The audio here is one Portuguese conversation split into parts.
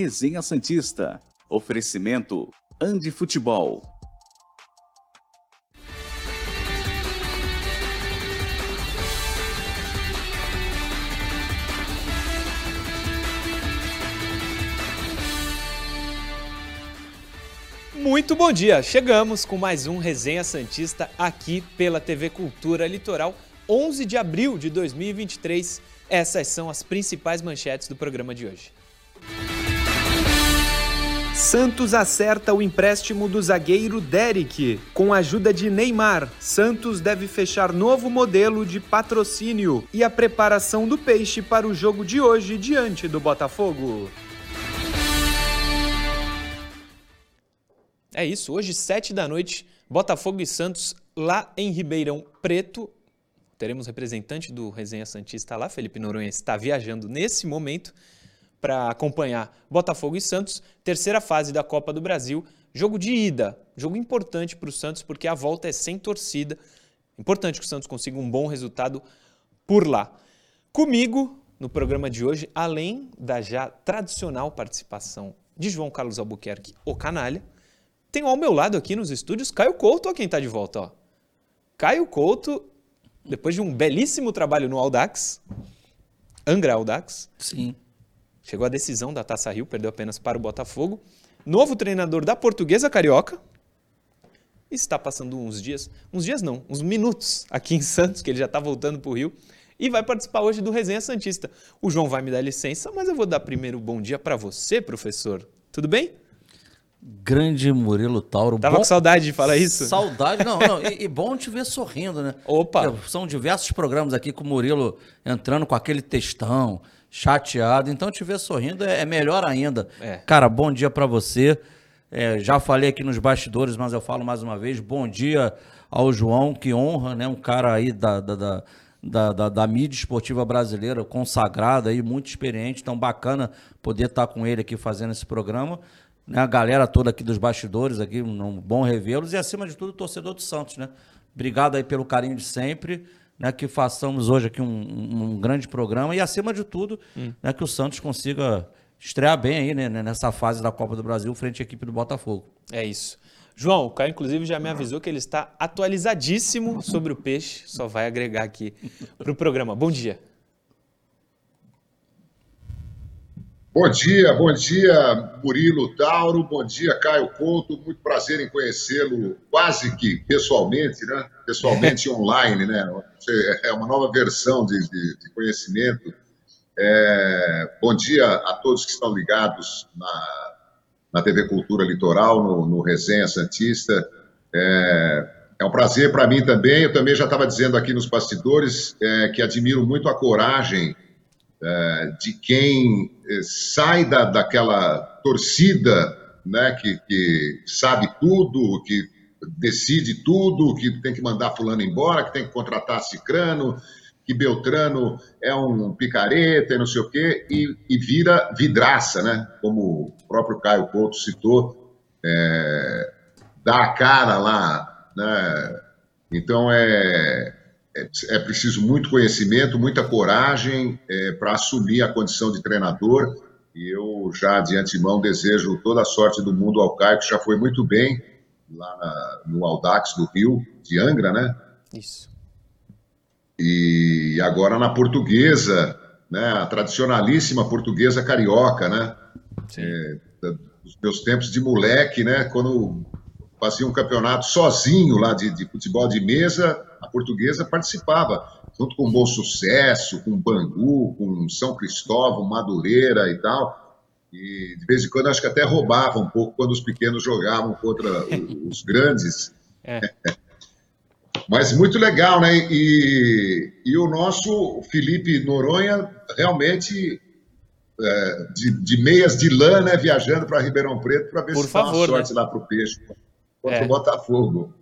Resenha Santista. Oferecimento Andi Futebol. Muito bom dia! Chegamos com mais um Resenha Santista aqui pela TV Cultura Litoral, 11 de abril de 2023. Essas são as principais manchetes do programa de hoje. Santos acerta o empréstimo do zagueiro Derek. Com a ajuda de Neymar, Santos deve fechar novo modelo de patrocínio e a preparação do Peixe para o jogo de hoje diante do Botafogo. É isso, hoje, sete da noite, Botafogo e Santos lá em Ribeirão Preto. Teremos representante do Resenha Santista lá, Felipe Noronha está viajando nesse momento para acompanhar Botafogo e Santos, terceira fase da Copa do Brasil, jogo de ida, jogo importante para o Santos porque a volta é sem torcida. Importante que o Santos consiga um bom resultado por lá. Comigo, no programa de hoje, além da já tradicional participação de João Carlos Albuquerque, o canalha, tenho ao meu lado aqui nos estúdios Caio Couto, ó quem está de volta. Ó. Caio Couto, depois de um belíssimo trabalho no Audax, Angra Audax. Sim. Chegou a decisão da Taça Rio, perdeu apenas para o Botafogo. Novo treinador da Portuguesa Carioca. Está passando uns dias, uns dias não, uns minutos aqui em Santos, que ele já está voltando para o Rio. E vai participar hoje do Resenha Santista. O João vai me dar licença, mas eu vou dar primeiro bom dia para você, professor. Tudo bem? Grande Murilo Tauro. Tava bom... com saudade de falar isso? Saudade, não, não. E, e, bom te ver sorrindo, né? Opa! São diversos programas aqui com o Murilo entrando com aquele textão, chateado. Então te ver sorrindo é, é melhor ainda. É. Cara, bom dia para você. É, já falei aqui nos bastidores, mas eu falo mais uma vez. Bom dia ao João, que honra, né? Um cara aí da, da, da da, da, da, mídia esportiva brasileira, consagrado aí, muito experiente. Então, bacana poder estar com ele aqui fazendo esse programa né, a galera toda aqui dos bastidores, aqui, um bom revê-los, e acima de tudo, o torcedor do Santos, né? Obrigado aí pelo carinho de sempre, né? Que façamos hoje aqui um, um grande programa e, acima de tudo, hum. né, que o Santos consiga estrear bem aí, né, nessa fase da Copa do Brasil frente à equipe do Botafogo. É isso. João, o Caio, inclusive, já me avisou que ele está atualizadíssimo sobre o peixe, só vai agregar aqui para o programa. Bom dia. Bom dia, bom dia, Murilo Tauro, bom dia, Caio Couto, muito prazer em conhecê-lo quase que pessoalmente, né? Pessoalmente online, né? É uma nova versão de, de, de conhecimento. É, bom dia a todos que estão ligados na, na TV Cultura Litoral, no, no Resenha Santista. É, é um prazer para mim também. Eu também já estava dizendo aqui nos bastidores é, que admiro muito a coragem é, de quem é, sai da, daquela torcida né, que, que sabe tudo, que decide tudo, que tem que mandar fulano embora, que tem que contratar cicrano, que Beltrano é um picareta e não sei o quê, e, e vira vidraça, né? Como o próprio Caio Couto citou, é, dá a cara lá, né? Então é, é, é preciso muito conhecimento, muita coragem é, para assumir a condição de treinador. E eu já de antemão desejo toda a sorte do mundo ao Caio, que já foi muito bem lá na, no Audax do Rio, de Angra, né? Isso. E agora na portuguesa, né? A tradicionalíssima portuguesa carioca, né? Sim. É, dos meus tempos de moleque, né? Quando fazia um campeonato sozinho lá de, de futebol de mesa, a portuguesa participava, junto com Bom Sucesso, com Bangu, com São Cristóvão, Madureira e tal. E de vez em quando acho que até roubava um pouco quando os pequenos jogavam contra os grandes. É. Mas muito legal, né? E, e o nosso Felipe Noronha realmente é, de, de, meias de lã, né? Viajando para Ribeirão Preto para ver Por se favor, dá uma sorte né? lá para o peixe contra é. o Botafogo.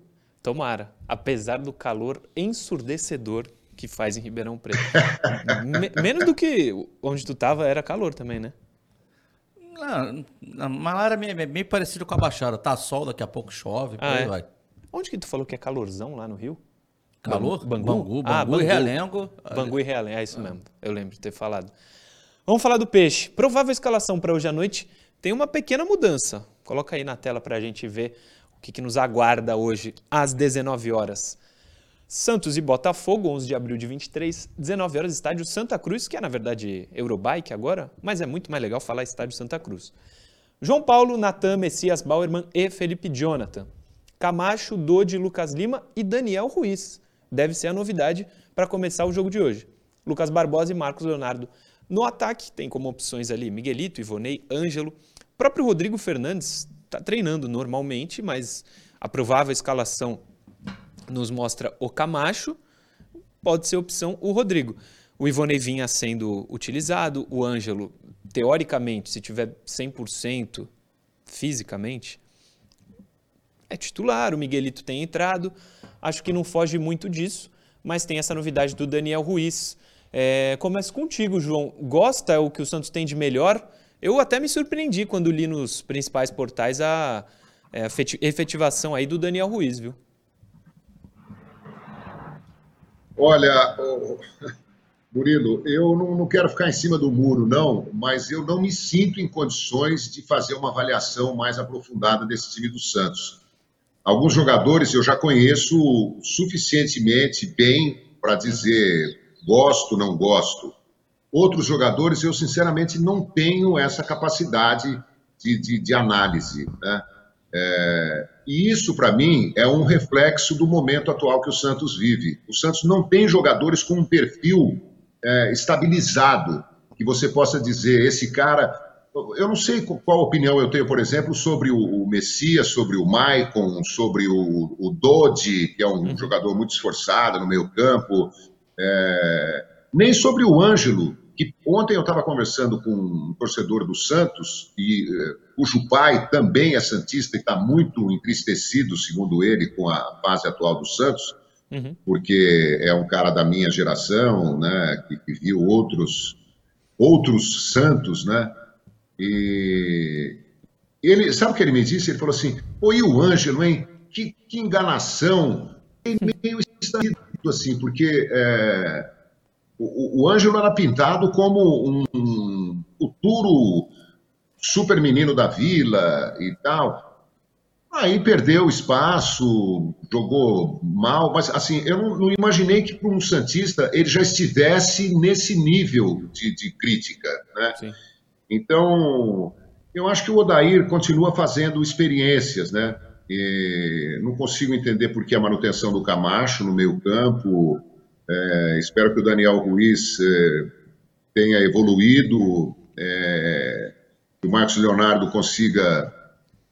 Tomara, apesar do calor ensurdecedor que faz em Ribeirão Preto. menos do que onde tu tava era calor também, né? Não, a Malária é meio parecido com a Baixada. Tá sol, daqui a pouco chove, ah, é? vai. Onde que tu falou que é calorzão lá no Rio? Calor? Bangu? Bangu, Bangu, ah, Bangu e Realengo. Bangu e Realengo, é isso ah. mesmo. Eu lembro de ter falado. Vamos falar do peixe. Provável escalação para hoje à noite. tem uma pequena mudança. Coloca aí na tela para a gente ver o que, que nos aguarda hoje às 19 horas. Santos e Botafogo, 11 de abril de 23, 19 horas, estádio Santa Cruz, que é na verdade Eurobike agora, mas é muito mais legal falar estádio Santa Cruz. João Paulo, Natan, Messias Bauerman e Felipe Jonathan. Camacho, Dodi, Lucas Lima e Daniel Ruiz. Deve ser a novidade para começar o jogo de hoje. Lucas Barbosa e Marcos Leonardo. No ataque, tem como opções ali Miguelito, Ivonei, Ângelo. Próprio Rodrigo Fernandes está treinando normalmente, mas a provável escalação nos mostra o Camacho. Pode ser opção o Rodrigo. O Ivonei vinha sendo utilizado, o Ângelo teoricamente, se tiver 100% fisicamente, é titular. O Miguelito tem entrado. Acho que não foge muito disso, mas tem essa novidade do Daniel Ruiz. É, começo contigo, João. Gosta o que o Santos tem de melhor? Eu até me surpreendi quando li nos principais portais a, é, efetivação aí do Daniel Ruiz, viu? Olha, Murilo, eu não, não, quero ficar em cima do muro, não, mas eu não me sinto em condições de fazer uma avaliação mais aprofundada desse time do Santos. Alguns jogadores eu já conheço suficientemente bem para dizer gosto, não gosto. Outros jogadores eu, sinceramente, não tenho essa capacidade de, de, de análise. Né? É, e isso, para mim, é um reflexo do momento atual que o Santos vive. O Santos não tem jogadores com um perfil é, estabilizado, que você possa dizer, esse cara. Eu não sei qual opinião eu tenho, por exemplo, sobre o, Messias, sobre o Maicon, sobre o, o Dodi, que é um uhum. jogador muito esforçado no meio campo, é, nem sobre o Ângelo, que ontem eu estava conversando com um torcedor do Santos, e, cujo pai também é Santista e está muito entristecido, segundo ele, com a fase atual do Santos uhum. porque é um cara da minha geração, né, que, que, viu outros outros santos, né? E ele, sabe o que ele me disse? Ele falou assim: "Pô, e o Ângelo, hein? Que, que enganação!" meio estático assim, porque é, o, o Ângelo era pintado como um, um futuro super menino da vila e tal. Aí perdeu espaço, jogou mal, mas assim, eu não, não imaginei que para um Santista ele já estivesse nesse nível de, de crítica, né? Sim. Então, eu acho que o Odair continua fazendo experiências, né? E não consigo entender por que a manutenção do Camacho no meio campo. É, espero que o Daniel Ruiz é, tenha evoluído, é, que o Marcos Leonardo consiga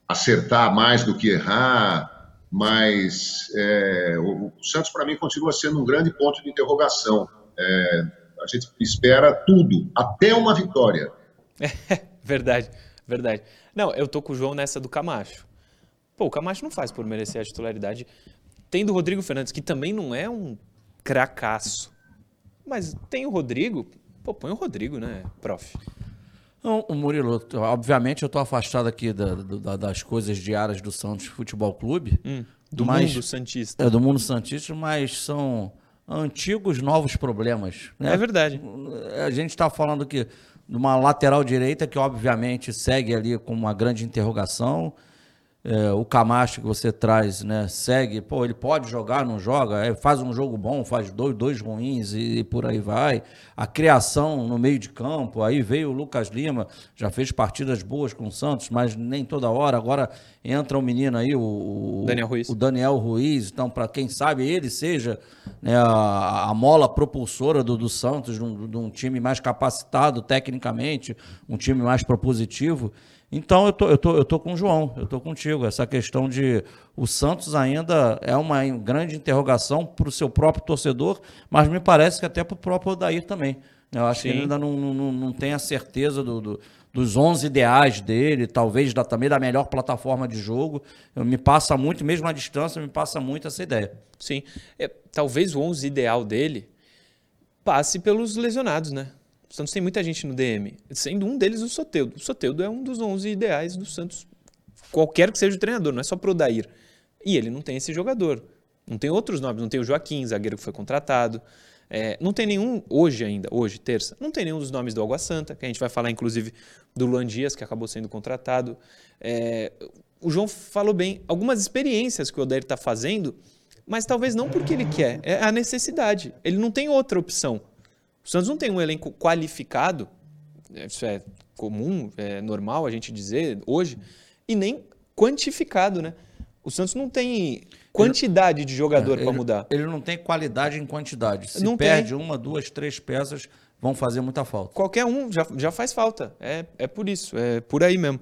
acertar mais do que errar, mas é, o, o, Santos, para mim, continua sendo um grande ponto de interrogação. É, a gente espera tudo, até uma vitória. É, verdade, verdade. Não, eu tô com o João nessa do Camacho. Pô, o Camacho não faz por merecer a titularidade. Tem do Rodrigo Fernandes, que também não é um cracaço. Mas tem o Rodrigo, pô, põe o Rodrigo, né, prof? Não, o Murilo, obviamente eu estou afastado aqui da, da, das coisas diárias do Santos Futebol Clube. Hum, do mas, mundo Santista. É, do mundo Santista, mas são antigos novos problemas. Né? É verdade. A gente está falando aqui de uma lateral direita que obviamente segue ali com uma grande interrogação. É, o Camacho que você traz, né, segue, pô, ele pode jogar, não joga, é, faz um jogo bom, faz dois, dois ruins e, e, por aí vai. A criação no meio de campo, aí veio o Lucas Lima, já fez partidas boas com o Santos, mas nem toda hora. Agora entra um menino aí, o, Daniel Ruiz. O Daniel Ruiz, então, para quem sabe, ele seja né, a, a, mola propulsora do, do Santos, de um, de um time mais capacitado tecnicamente, um time mais propositivo. Então eu tô, eu tô, eu tô com o João, eu tô contigo. Essa questão de o Santos ainda é uma grande interrogação para o seu próprio torcedor, mas me parece que até para o próprio Odair também. Eu acho Sim. que ele ainda não, não, não tem a certeza do, do, dos 11 ideais dele, talvez da, também da melhor plataforma de jogo. Eu, me passa muito, mesmo à distância, me passa muito essa ideia. Sim. É, talvez o 11 ideal dele passe pelos lesionados, né? O Santos tem muita gente no DM, sendo um deles o Soteudo. O Soteudo é um dos 11 ideais do Santos, qualquer que seja o treinador, não é só pro Odair. E ele não tem esse jogador. Não tem outros nomes, não tem o Joaquim, zagueiro que foi contratado. É, não tem nenhum, hoje ainda, hoje, terça, não tem nenhum dos nomes do Água Santa, que a gente vai falar inclusive do Luan Dias, que acabou sendo contratado. É, o João falou bem, algumas experiências que o Odair está fazendo, mas talvez não porque ele quer, é a necessidade. Ele não tem outra opção. O Santos não tem um elenco qualificado, isso é comum, é normal a gente dizer hoje, e nem quantificado, né? O Santos não tem quantidade de jogador é, para mudar. Ele não tem qualidade em quantidade. Se não perde tem. uma, duas, três peças, vão fazer muita falta. Qualquer um já, já faz falta. É, é por isso, é por aí mesmo.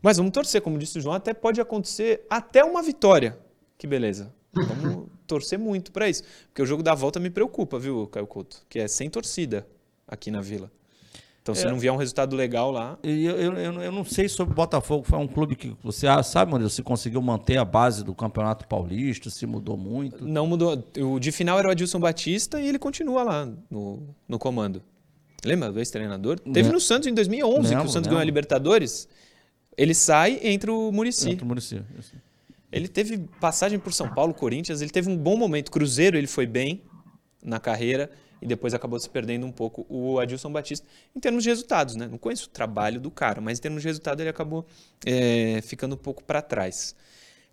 Mas vamos torcer, como disse o João, até pode acontecer até uma vitória. Que beleza. Vamos torcer muito para isso. Porque o jogo da volta me preocupa, viu, Caio Couto? Que é sem torcida aqui na Vila. Então, se é. não vier um resultado legal lá. Eu, eu, eu, eu, não sei sobre o Botafogo. Foi um clube que você sabe, Murilo, se conseguiu manter a base do Campeonato Paulista, se mudou muito. Não mudou. O de final era o Adilson Batista e ele continua lá no, no comando. Lembra do ex-treinador? Teve no Santos em 2011, lembro, que o Santos lembro. ganhou a Libertadores. Ele sai e entra o Murici. Entra o Murici. Ele teve passagem por São Paulo, Corinthians, ele teve um bom momento. Cruzeiro, ele foi bem na carreira e depois acabou se perdendo um pouco o Adilson Batista em termos de resultados, né? Não conheço o trabalho do cara, mas em termos de resultado ele acabou é, ficando um pouco para trás.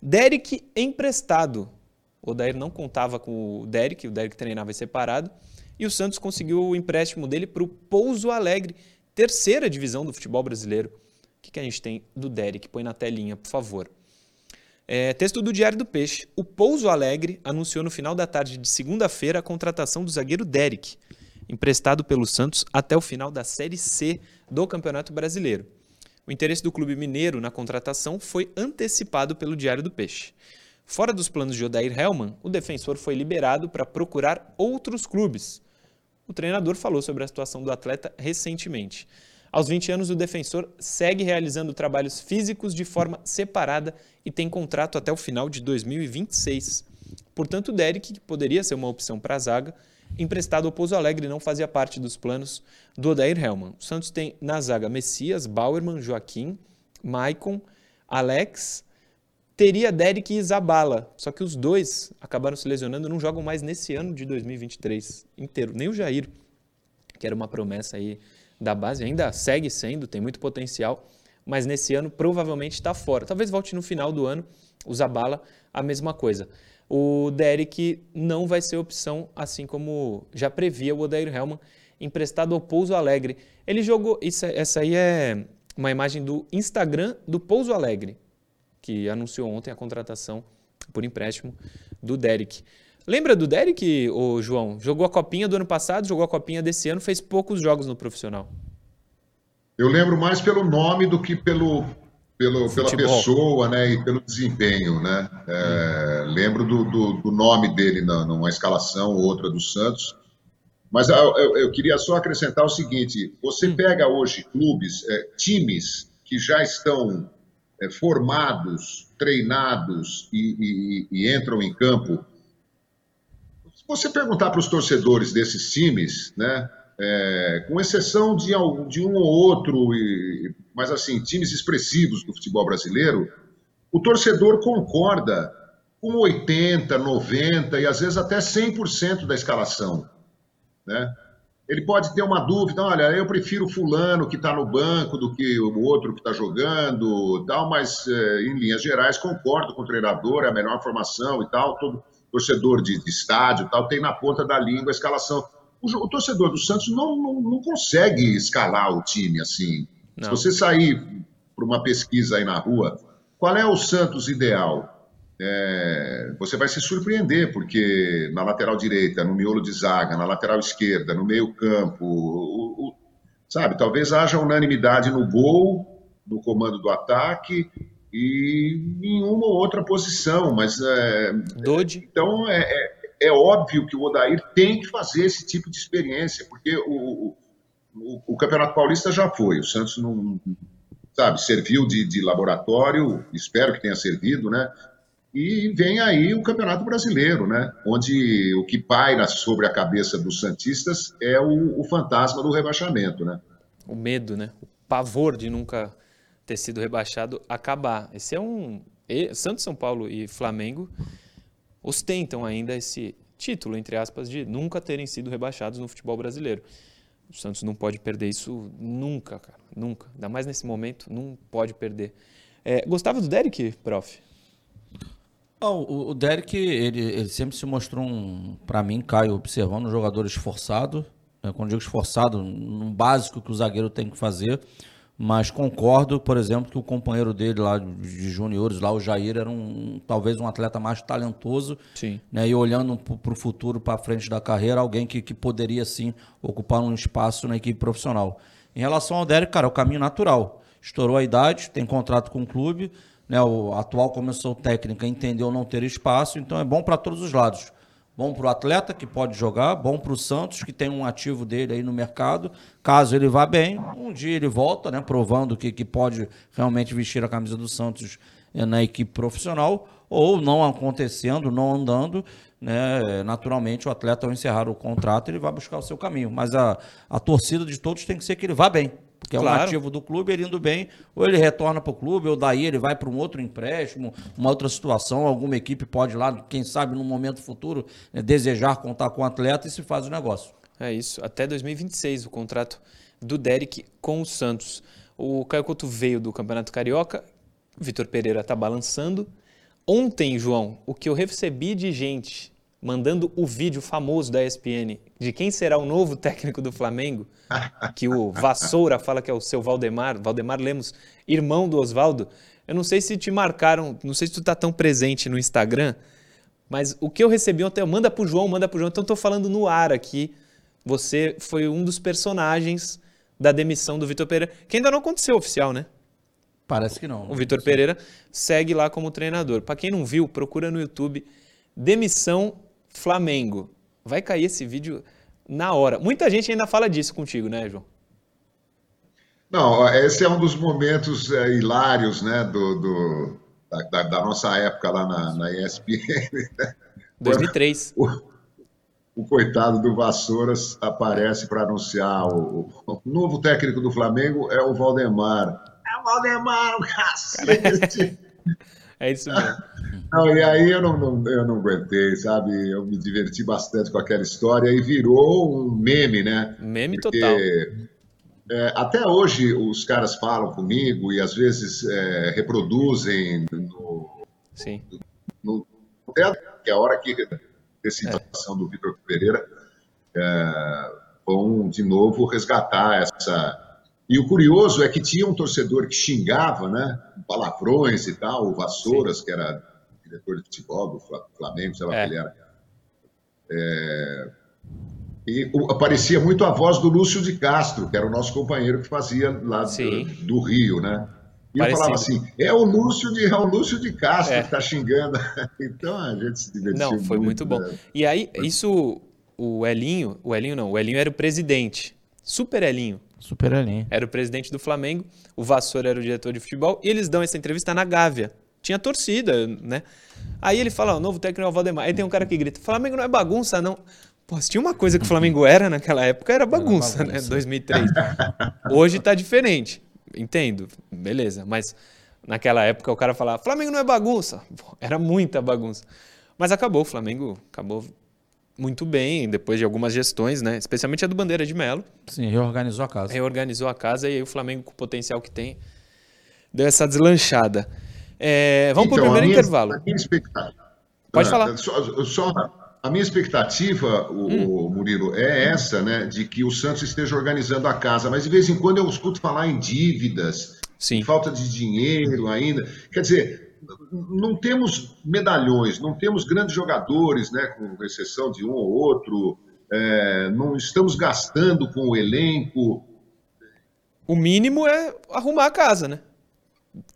Derek emprestado. O Odair não contava com o Derek, o Derek treinava separado, e o Santos conseguiu o empréstimo dele para o Pouso Alegre, terceira divisão do futebol brasileiro. O que, que a gente tem do Derek? Põe na telinha, por favor. É, texto do Diário do Peixe. O Pouso Alegre anunciou no final da tarde de segunda-feira a contratação do zagueiro Derek, emprestado pelo Santos até o final da Série C do Campeonato Brasileiro. O interesse do clube mineiro na contratação foi antecipado pelo Diário do Peixe. Fora dos planos de Odair Hellman, o defensor foi liberado para procurar outros clubes. O treinador falou sobre a situação do atleta recentemente. Aos 20 anos, o defensor segue realizando trabalhos físicos de forma separada e tem contrato até o final de 2026. Portanto, o Derek, que poderia ser uma opção para a zaga, emprestado ao Pouso Alegre, não fazia parte dos planos do Odair Hellman. O Santos tem na zaga Messias, Bauerman, Joaquim, Maicon, Alex, teria Derek e Zabala, só que os dois acabaram se lesionando não jogam mais nesse ano de 2023 inteiro, nem o Jair, que era uma promessa aí da base, ainda segue sendo, tem muito potencial, mas nesse ano provavelmente está fora. Talvez volte no final do ano, o Zabala, a mesma coisa. O Derek não vai ser opção, assim como já previa o Odair Helman, emprestado ao Pouso Alegre. Ele jogou. Isso, essa aí é uma imagem do Instagram do Pouso Alegre, que anunciou ontem a contratação por empréstimo do Derek. Lembra do Derek, o João? Jogou a copinha do ano passado, jogou a copinha desse ano, fez poucos jogos no profissional. Eu lembro mais pelo nome do que pelo, pelo pela pessoa, né, e pelo desempenho, né. É. Lembro do, do, do, nome dele na, numa escalação ou outra do Santos. Mas eu, eu, eu, queria só acrescentar o seguinte: você hum. pega hoje clubes, é, times que já estão é, formados, treinados e, e, e entram em campo se você perguntar para os torcedores desses times, né, é, com exceção de, de, um ou outro, e, mas assim, times expressivos do futebol brasileiro, o torcedor concorda com 80, 90 e às vezes até 100% da escalação. Né? Ele pode ter uma dúvida, olha, eu prefiro fulano que está no banco do que o outro que está jogando, tal, mas é, em linhas gerais concordo com o treinador, é a melhor formação e tal, todo, torcedor de, de estádio tal, tem na ponta da língua a escalação. O, o torcedor do Santos não, não, não, consegue escalar o time assim. Não. Se você sair para uma pesquisa aí na rua, qual é o Santos ideal? É, você vai se surpreender, porque na lateral direita, no miolo de zaga, na lateral esquerda, no meio-campo, sabe, talvez haja unanimidade no gol, no comando do ataque, e em uma ou outra posição, mas é, Dodge. então é, é, é, óbvio que o Odair tem que fazer esse tipo de experiência, porque o, o, o Campeonato Paulista já foi, o Santos não sabe serviu de, de laboratório, espero que tenha servido, né? E vem aí o Campeonato Brasileiro, né? Onde o que paira sobre a cabeça dos santistas é o, o fantasma do rebaixamento, né? O medo, né? O pavor de nunca ter sido rebaixado acabar. Esse é um. Santos, São Paulo e Flamengo ostentam ainda esse, título, entre aspas, de nunca terem sido rebaixados no futebol brasileiro. O Santos não pode perder isso nunca, cara. Nunca. Ainda mais nesse momento, não pode perder. É, gostava do Derek, prof? Oh, o, Derek, ele, ele sempre se mostrou um, para mim, Caio, observando um jogador esforçado. Né? Quando digo esforçado, no básico que o zagueiro tem que fazer. Mas concordo, por exemplo, que o companheiro dele lá de juniores, lá o Jair, era um talvez um atleta mais talentoso. Sim. Né, e olhando para o futuro, para frente da carreira, alguém que, que poderia sim ocupar um espaço na equipe profissional. Em relação ao Derek, cara, é o caminho natural. Estourou a idade, tem contrato com o clube, né, o atual começou técnica entendeu não ter espaço, então é bom para todos os lados. Bom para o atleta que pode jogar, bom para o Santos que tem um ativo dele aí no mercado. Caso ele vá bem, um dia ele volta, né, provando que, que pode realmente vestir a camisa do Santos eh, na equipe profissional, ou não acontecendo, não andando, né, naturalmente o atleta ao encerrar o contrato ele vai buscar o seu caminho. Mas a, a torcida de todos tem que ser que ele vá bem que é claro. um ativo do clube, ele indo bem, ou ele retorna para o clube, ou daí ele vai para um outro empréstimo, uma outra situação, alguma equipe pode lá, quem sabe no momento futuro, né, desejar contar com o atleta e se faz o negócio. É isso, até 2026 o contrato do Derek com o Santos. O Caio Couto veio do Campeonato Carioca, Vitor Pereira está balançando. Ontem, João, o que eu recebi de gente mandando o vídeo famoso da ESPN de quem será o novo técnico do Flamengo, que o Vassoura fala que é o seu Valdemar, Valdemar Lemos, irmão do Oswaldo. Eu não sei se te marcaram, não sei se tu tá tão presente no Instagram, mas o que eu recebi ontem, manda pro João, manda pro João. Então eu tô falando no ar aqui. Você foi um dos personagens da demissão do Vitor Pereira, que ainda não aconteceu oficial, né? Parece que não. O Vitor Pereira segue lá como treinador. Para quem não viu, procura no YouTube demissão Flamengo. Vai cair esse vídeo na hora. Muita gente ainda fala disso contigo, né, João? Não, esse é um dos momentos é, hilários, né, do, do da, da, nossa época lá na, na ESPN. 2003. O, o, coitado do Vassouras aparece para anunciar o, o, novo técnico do Flamengo é o Valdemar. É o Valdemar, o cacete! É isso mesmo. Não, e aí eu não, não, eu não aguentei, sabe? Eu me diverti bastante com aquela história e virou um meme, né? Meme Porque, total. É, até hoje os caras falam comigo e às vezes é, reproduzem no, Sim. no, no que é a hora que dessa situação é. do Vitor Pereira é, vão de novo resgatar essa e o curioso é que tinha um torcedor que xingava, né? Palavrões e tal, o Vassouras, Sim. que era diretor de futebol do Flamengo, sei lá é. que ele era. É... E aparecia muito a voz do Lúcio de Castro, que era o nosso companheiro que fazia lá do, do, Rio, né? E Parecido. eu falava assim: é o Lúcio de, é o Lúcio de Castro é. que está xingando. então a gente se divertiu. Não, foi muito, muito bom. Né? E aí, isso, o Elinho, o Elinho não, o Elinho era o presidente. Super Elinho. Super Elinho. Era o presidente do Flamengo, o Vassoura era o diretor de futebol, e eles dão essa entrevista na Gávea. Tinha torcida, né? Aí ele fala, o novo técnico é o Valdemar. Aí tem um cara que grita, Flamengo não é bagunça, não. Pô, se tinha uma coisa que o Flamengo era naquela época, era bagunça, era bagunça. né? 2003. Hoje tá diferente. Entendo, beleza. Mas naquela época o cara falava, Flamengo não é bagunça. Pô, era muita bagunça. Mas acabou, o Flamengo acabou muito bem, depois de algumas gestões, né? Especialmente a do Bandeira de Melo. Sim, reorganizou a casa. Reorganizou a casa e aí o Flamengo, com o potencial que tem, deu essa deslanchada. É, vamos então, para o primeiro minha, intervalo. Pode falar. Só, só, a minha expectativa, o, hum. Murilo, é essa, né? De que o Santos esteja organizando a casa. Mas de vez em quando eu escuto falar em dívidas, Sim. falta de dinheiro ainda. Quer dizer, não temos medalhões, não temos grandes jogadores, né, com exceção de um ou outro, é, não estamos gastando com o elenco. O mínimo é arrumar a casa, né?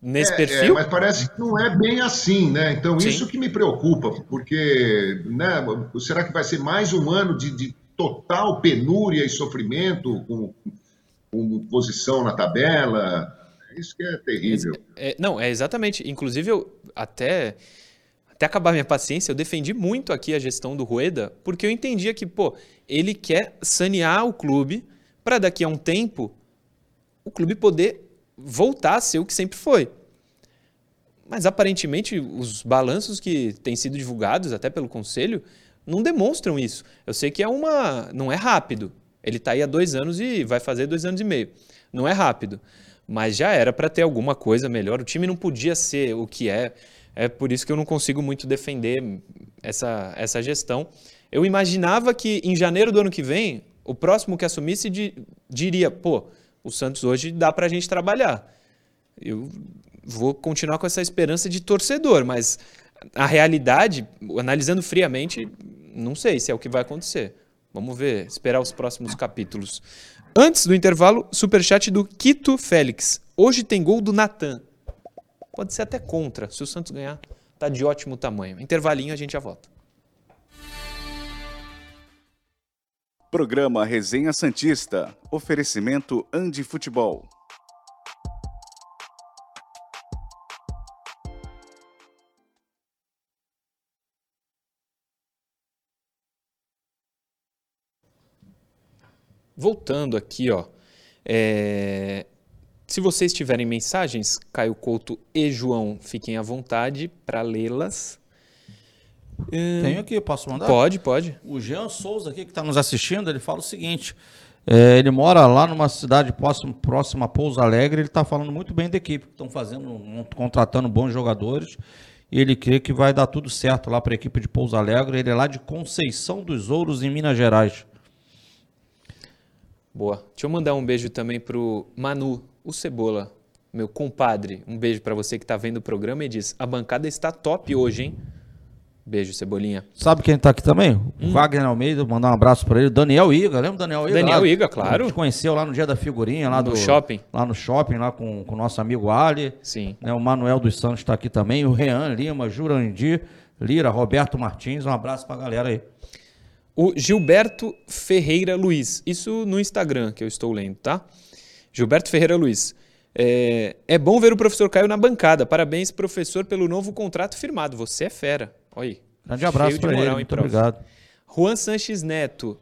Nesse é, perfil. É, mas parece que não é bem assim, né? Então Sim. isso que me preocupa, porque né, será que vai ser mais um ano de, de total penúria e sofrimento com, com posição na tabela? Isso que é terrível. É, não, é exatamente. Inclusive, eu até, até acabar minha paciência, eu defendi muito aqui a gestão do Rueda, porque eu entendia que, pô, ele quer sanear o clube para daqui a um tempo o clube poder voltar a ser o que sempre foi. Mas aparentemente os balanços que têm sido divulgados até pelo conselho não demonstram isso. Eu sei que é uma. não é rápido. Ele está aí há dois anos e vai fazer dois anos e meio. Não é rápido. Mas já era para ter alguma coisa melhor. O time não podia ser o que é. É por isso que eu não consigo muito defender essa, essa gestão. Eu imaginava que em janeiro do ano que vem, o próximo que assumisse diria: pô, o Santos hoje dá para a gente trabalhar. Eu vou continuar com essa esperança de torcedor, mas a realidade, analisando friamente, não sei se é o que vai acontecer. Vamos ver, esperar os próximos capítulos. Antes do intervalo, superchat do Quito Félix. Hoje tem gol do Natan. Pode ser até contra. Se o Santos ganhar, tá de ótimo tamanho. Intervalinho, a gente já volta. Programa Resenha Santista. Oferecimento Andi Futebol. Voltando aqui, ó. É... Se vocês tiverem mensagens, Caio Couto e João, fiquem à vontade para lê-las. É... Tenho aqui, posso mandar? Pode, pode. O Jean Souza aqui que está nos assistindo, ele fala o seguinte: é, ele mora lá numa cidade próxima, próxima a Pouso Alegre, ele está falando muito bem da equipe, estão fazendo, contratando bons jogadores. E ele crê que vai dar tudo certo lá para a equipe de Pouso Alegre. Ele é lá de Conceição dos Ouros, em Minas Gerais. Boa. Deixa eu mandar um beijo também pro Manu, o Cebola, meu compadre. Um beijo para você que está vendo o programa e diz: a bancada está top hoje, hein? Beijo, Cebolinha. Sabe quem está aqui também? Hum. Wagner Almeida, mandar um abraço para ele. Daniel Iga, lembra Daniel Iga? Daniel lá, Iga, claro. A gente conheceu lá no dia da figurinha, lá no do shopping. Lá no shopping, lá com o nosso amigo Ali. Sim. Né, o Manuel dos Santos está aqui também. O Rean Lima, Jurandir Lira, Roberto Martins. Um abraço para a galera aí. O Gilberto Ferreira Luiz. Isso no Instagram que eu estou lendo, tá? Gilberto Ferreira Luiz. É, é bom ver o professor Caio na bancada. Parabéns, professor, pelo novo contrato firmado. Você é fera. Olha aí. Grande abraço para ele. Muito obrigado. Juan Sanches Neto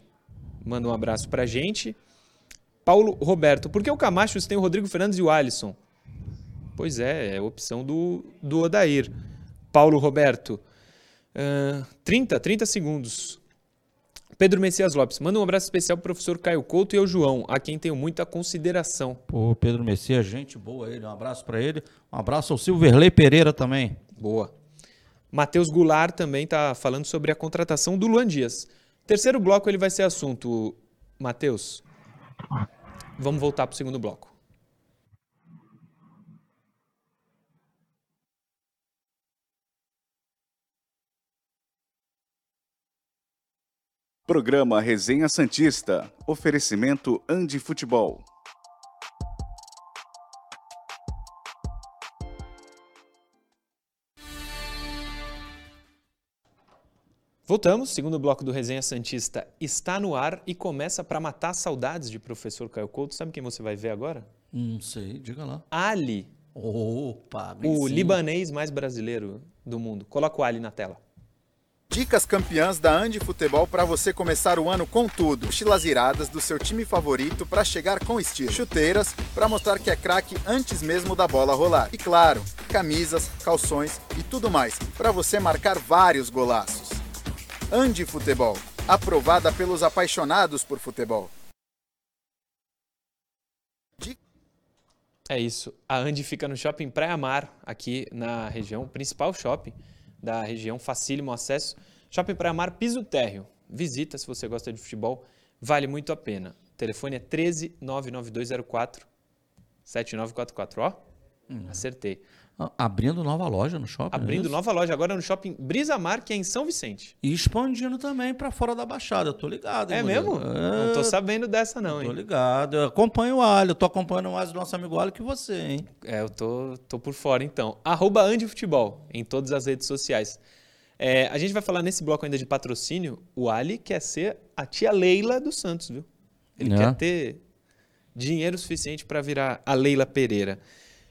manda um abraço para gente. Paulo Roberto. Por que o Camachos tem o Rodrigo Fernandes e o Alisson? Pois é, é opção do, do Odair. Paulo Roberto. Uh, 30, 30 segundos. Pedro Messias Lopes, manda um abraço especial pro professor Caio Couto e ao João, a quem tenho muita consideração. Pô, Pedro Messias, gente boa ele, um abraço para ele. Um abraço ao Silverley Pereira também. Boa. Matheus Goulart também está falando sobre a contratação do Luan Dias. Terceiro bloco ele vai ser assunto, Matheus. Vamos voltar para o segundo bloco. Programa Resenha Santista. Oferecimento Andi Futebol. Voltamos, segundo bloco do Resenha Santista está no ar e começa para matar saudades de professor Caio Couto. Sabe quem você vai ver agora? Não sei, diga lá. Ali. Opa, O sim. libanês mais brasileiro do mundo. Coloca o Ali na tela. Dicas campeãs da Andi Futebol para você começar o ano com tudo. Mochilas iradas do seu time favorito para chegar com estilo. Chuteiras para mostrar que é craque antes mesmo da bola rolar. E claro, camisas, calções e tudo mais para você marcar vários golaços. Andi Futebol, aprovada pelos apaixonados por futebol. É isso. A Andi fica no Shopping Praia Mar, aqui na região, principal shopping da região, facílimo acesso. Shopping Praia Mar, piso térreo. Visita se você gosta de futebol, vale muito a pena. O telefone é 13 99204 7944, ó. Hum. Acertei. Abrindo nova loja no shopping. É Abrindo é nova loja agora no shopping Brisa Mar, que é em São Vicente. E expandindo também para fora da Baixada. Eu tô ligado. É mesmo? É... Não tô sabendo dessa, não, hein? Tô ligado. Eu acompanho o Alho. Eu tô acompanhando mais o nosso amigo Alho que você, hein? É, eu tô, tô por fora, então. Arroba Futebol em todas as redes sociais. É, a gente vai falar nesse bloco ainda de patrocínio. O Ali quer ser a tia Leila do Santos, viu? Ele é. quer ter dinheiro suficiente para virar a Leila Pereira.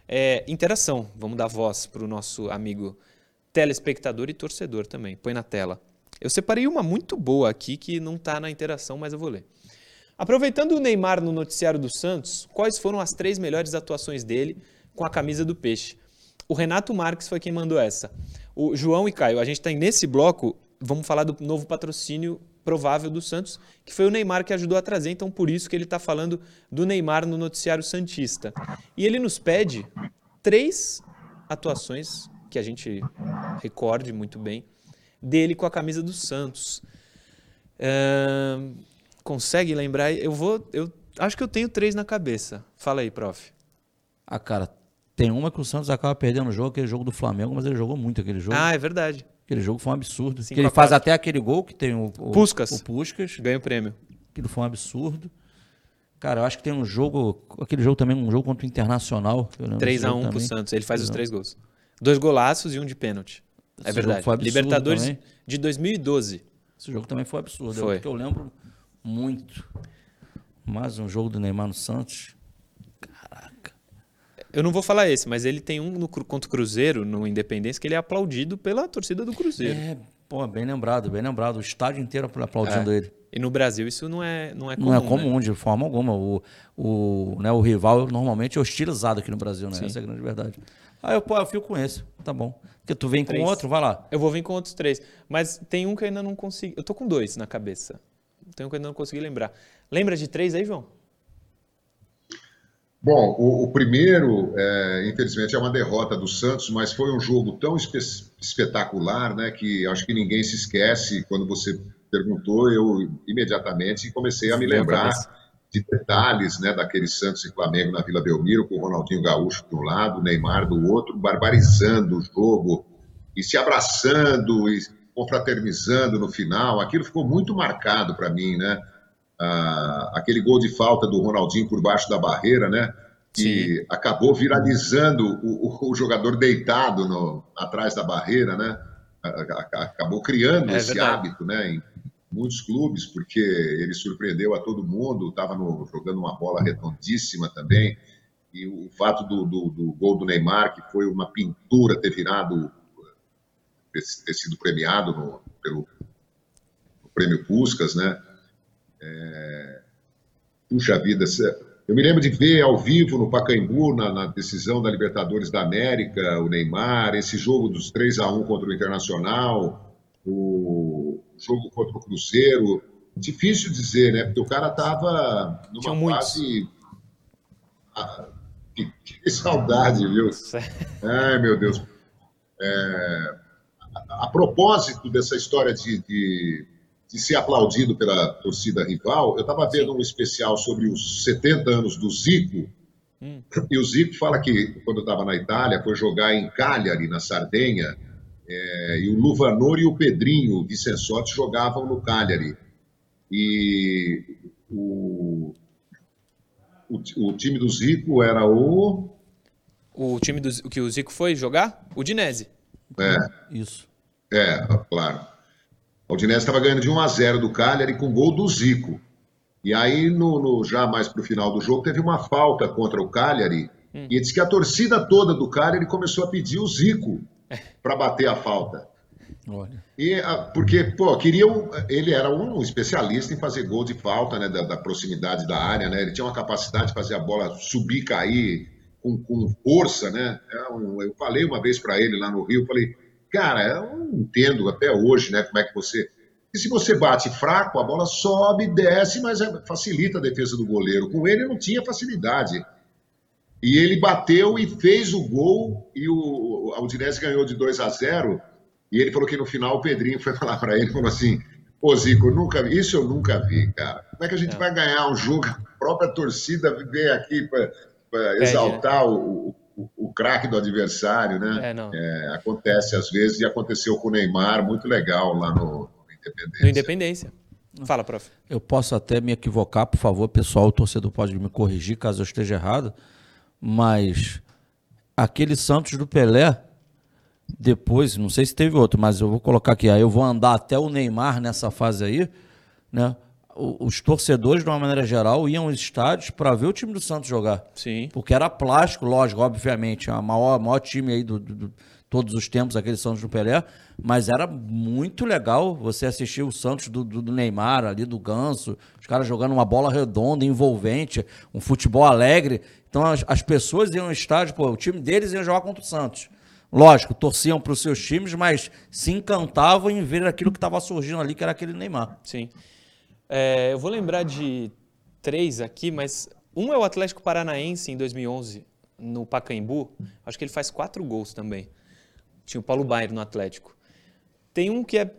É, interação, vamos dar voz para o nosso amigo telespectador e torcedor também. Põe na tela. Eu separei uma muito boa aqui que não está na interação, mas eu vou ler. Aproveitando o Neymar no noticiário do Santos, quais foram as três melhores atuações dele com a camisa do Peixe? O Renato Marques foi quem mandou essa. O João e Caio, a gente está nesse bloco vamos falar do novo patrocínio provável do Santos, que foi o Neymar que ajudou a trazer, então por isso que ele está falando do Neymar no noticiário Santista. E ele nos pede três atuações que a gente recorde muito bem dele com a camisa do Santos. Uh, consegue lembrar? Eu vou, eu acho que eu tenho três na cabeça. Fala aí, prof. Ah, cara, tem uma que o Santos acaba perdendo o jogo, aquele jogo do Flamengo, mas ele jogou muito aquele jogo. Ah, é verdade. Aquele jogo foi um absurdo. Que ele faz até aquele gol que tem o, o Puscas. O Puscas. Ganha o prêmio. Aquilo foi um absurdo. Cara, eu acho que tem um jogo. Aquele jogo também, um jogo contra o Internacional. 3x1 pro Santos. Ele faz os três gols. Dois golaços e um de pênalti. É Esse verdade. Libertadores também. de 2012. Esse jogo também foi absurdo. Foi. É que eu lembro muito. Mais um jogo do Neymar no Santos. Eu não vou falar esse, mas ele tem um no, contra o Cruzeiro, no Independência, que ele é aplaudido pela torcida do Cruzeiro. É, pô, bem lembrado, bem lembrado. O estádio inteiro aplaudindo é. ele. E no Brasil isso não é, não é comum. Não é comum, né? de forma alguma. O, o, né, o rival normalmente é hostilizado aqui no Brasil, né? Sim. Essa é a grande verdade. Ah, eu, pô, eu fico com esse, tá bom. Porque tu vem três. com outro, vai lá. Eu vou vir com outros três. Mas tem um que eu ainda não consegui. Eu tô com dois na cabeça. Tem um que eu ainda não consegui lembrar. Lembra de três aí, João? Bom, o, o primeiro, é, infelizmente, é uma derrota do Santos, mas foi um jogo tão espe espetacular, né, que acho que ninguém se esquece. Quando você perguntou, eu imediatamente comecei a me lembrar de detalhes, né, daquele Santos e Flamengo na Vila Belmiro, com o Ronaldinho Gaúcho de um lado, o Neymar do outro, barbarizando o jogo e se abraçando e confraternizando no final. Aquilo ficou muito marcado para mim, né? Ah, aquele gol de falta do Ronaldinho por baixo da barreira, né? Que Sim. acabou viralizando o, o, o jogador deitado no, atrás da barreira, né? Acabou criando é esse verdade. hábito, né? Em muitos clubes, porque ele surpreendeu a todo mundo, estava jogando uma bola redondíssima também. E o fato do, do, do, gol do Neymar, que foi uma pintura, ter virado, ter sido premiado no, pelo no prêmio Puscas, né? É... Puxa vida, eu me lembro de ver ao vivo no Pacaembu, na, na, decisão da Libertadores da América, o Neymar, esse jogo dos 3 a 1 contra o Internacional, o jogo contra o Cruzeiro. Difícil dizer, né? Porque o cara estava numa fase. Ah, que, que, saudade, viu? Ai, meu Deus. É... A, a, propósito dessa história de, de de ser aplaudido pela torcida rival. Eu estava vendo Sim. um especial sobre os 70 anos do Zico, hum. e o Zico fala que, quando estava na Itália, foi jogar em Cagliari, na Sardenha, é, e o Luvanor e o Pedrinho Vicençotti jogavam no Cagliari. E o, o, o time do Zico era o... O time do, que o Zico foi jogar? O Dinese. É. Isso. É, claro. A Udinese estava ganhando de 1 a 0 do Cagliari com gol do Zico. E aí, no, no já mais para o final do jogo, teve uma falta contra o Cagliari. Hum. E disse que a torcida toda do Cagliari começou a pedir o Zico para bater a falta. Olha. E, a, porque, pô, queriam. Ele era um especialista em fazer gol de falta, né? Da, da, proximidade da área, né? Ele tinha uma capacidade de fazer a bola subir, cair com, com força, né? É eu falei uma vez para ele lá no Rio, falei, Cara, eu não entendo até hoje, né, como é que você. E se você bate fraco, a bola sobe, desce, mas é, facilita a defesa do goleiro. Com ele não tinha facilidade. E ele bateu e fez o gol, e o, a Udinese ganhou de 2 a 0 E ele falou que no final o Pedrinho foi falar para ele, falou assim: Ô Zico, nunca, isso eu nunca vi, cara. Como é que a gente é. vai ganhar um jogo? A própria torcida vem aqui para exaltar o, o, o craque do adversário, né? É, é, acontece às vezes e aconteceu com o Neymar, muito legal lá no, no Independência. No Independência. Fala, prof. Eu posso até me equivocar, por favor, pessoal, o torcedor pode me corrigir caso eu esteja errado, mas aquele Santos do Pelé, depois, não sei se teve outro, mas eu vou colocar aqui, aí eu vou andar até o Neymar nessa fase aí, né? Os torcedores, de uma maneira geral, iam aos estádios para ver o time do Santos jogar. Sim. Porque era plástico, lógico, obviamente. O maior, maior time aí do, do, do, todos os tempos, aquele Santos do Pelé. Mas era muito legal você assistir o Santos do, do, Neymar, ali do Ganso, os caras jogando uma bola redonda, envolvente, um futebol alegre. Então as, as pessoas iam ao estádio, pô, o time deles ia jogar contra o Santos. lógico, torciam para os seus times, mas se encantavam em ver aquilo que estava surgindo ali, que era aquele Neymar. Sim. É, eu vou lembrar de três aqui, mas um é o Atlético Paranaense em 2011, no Pacaembu. Acho que ele faz quatro gols também. Tinha o Paulo Baier no Atlético. Tem um que é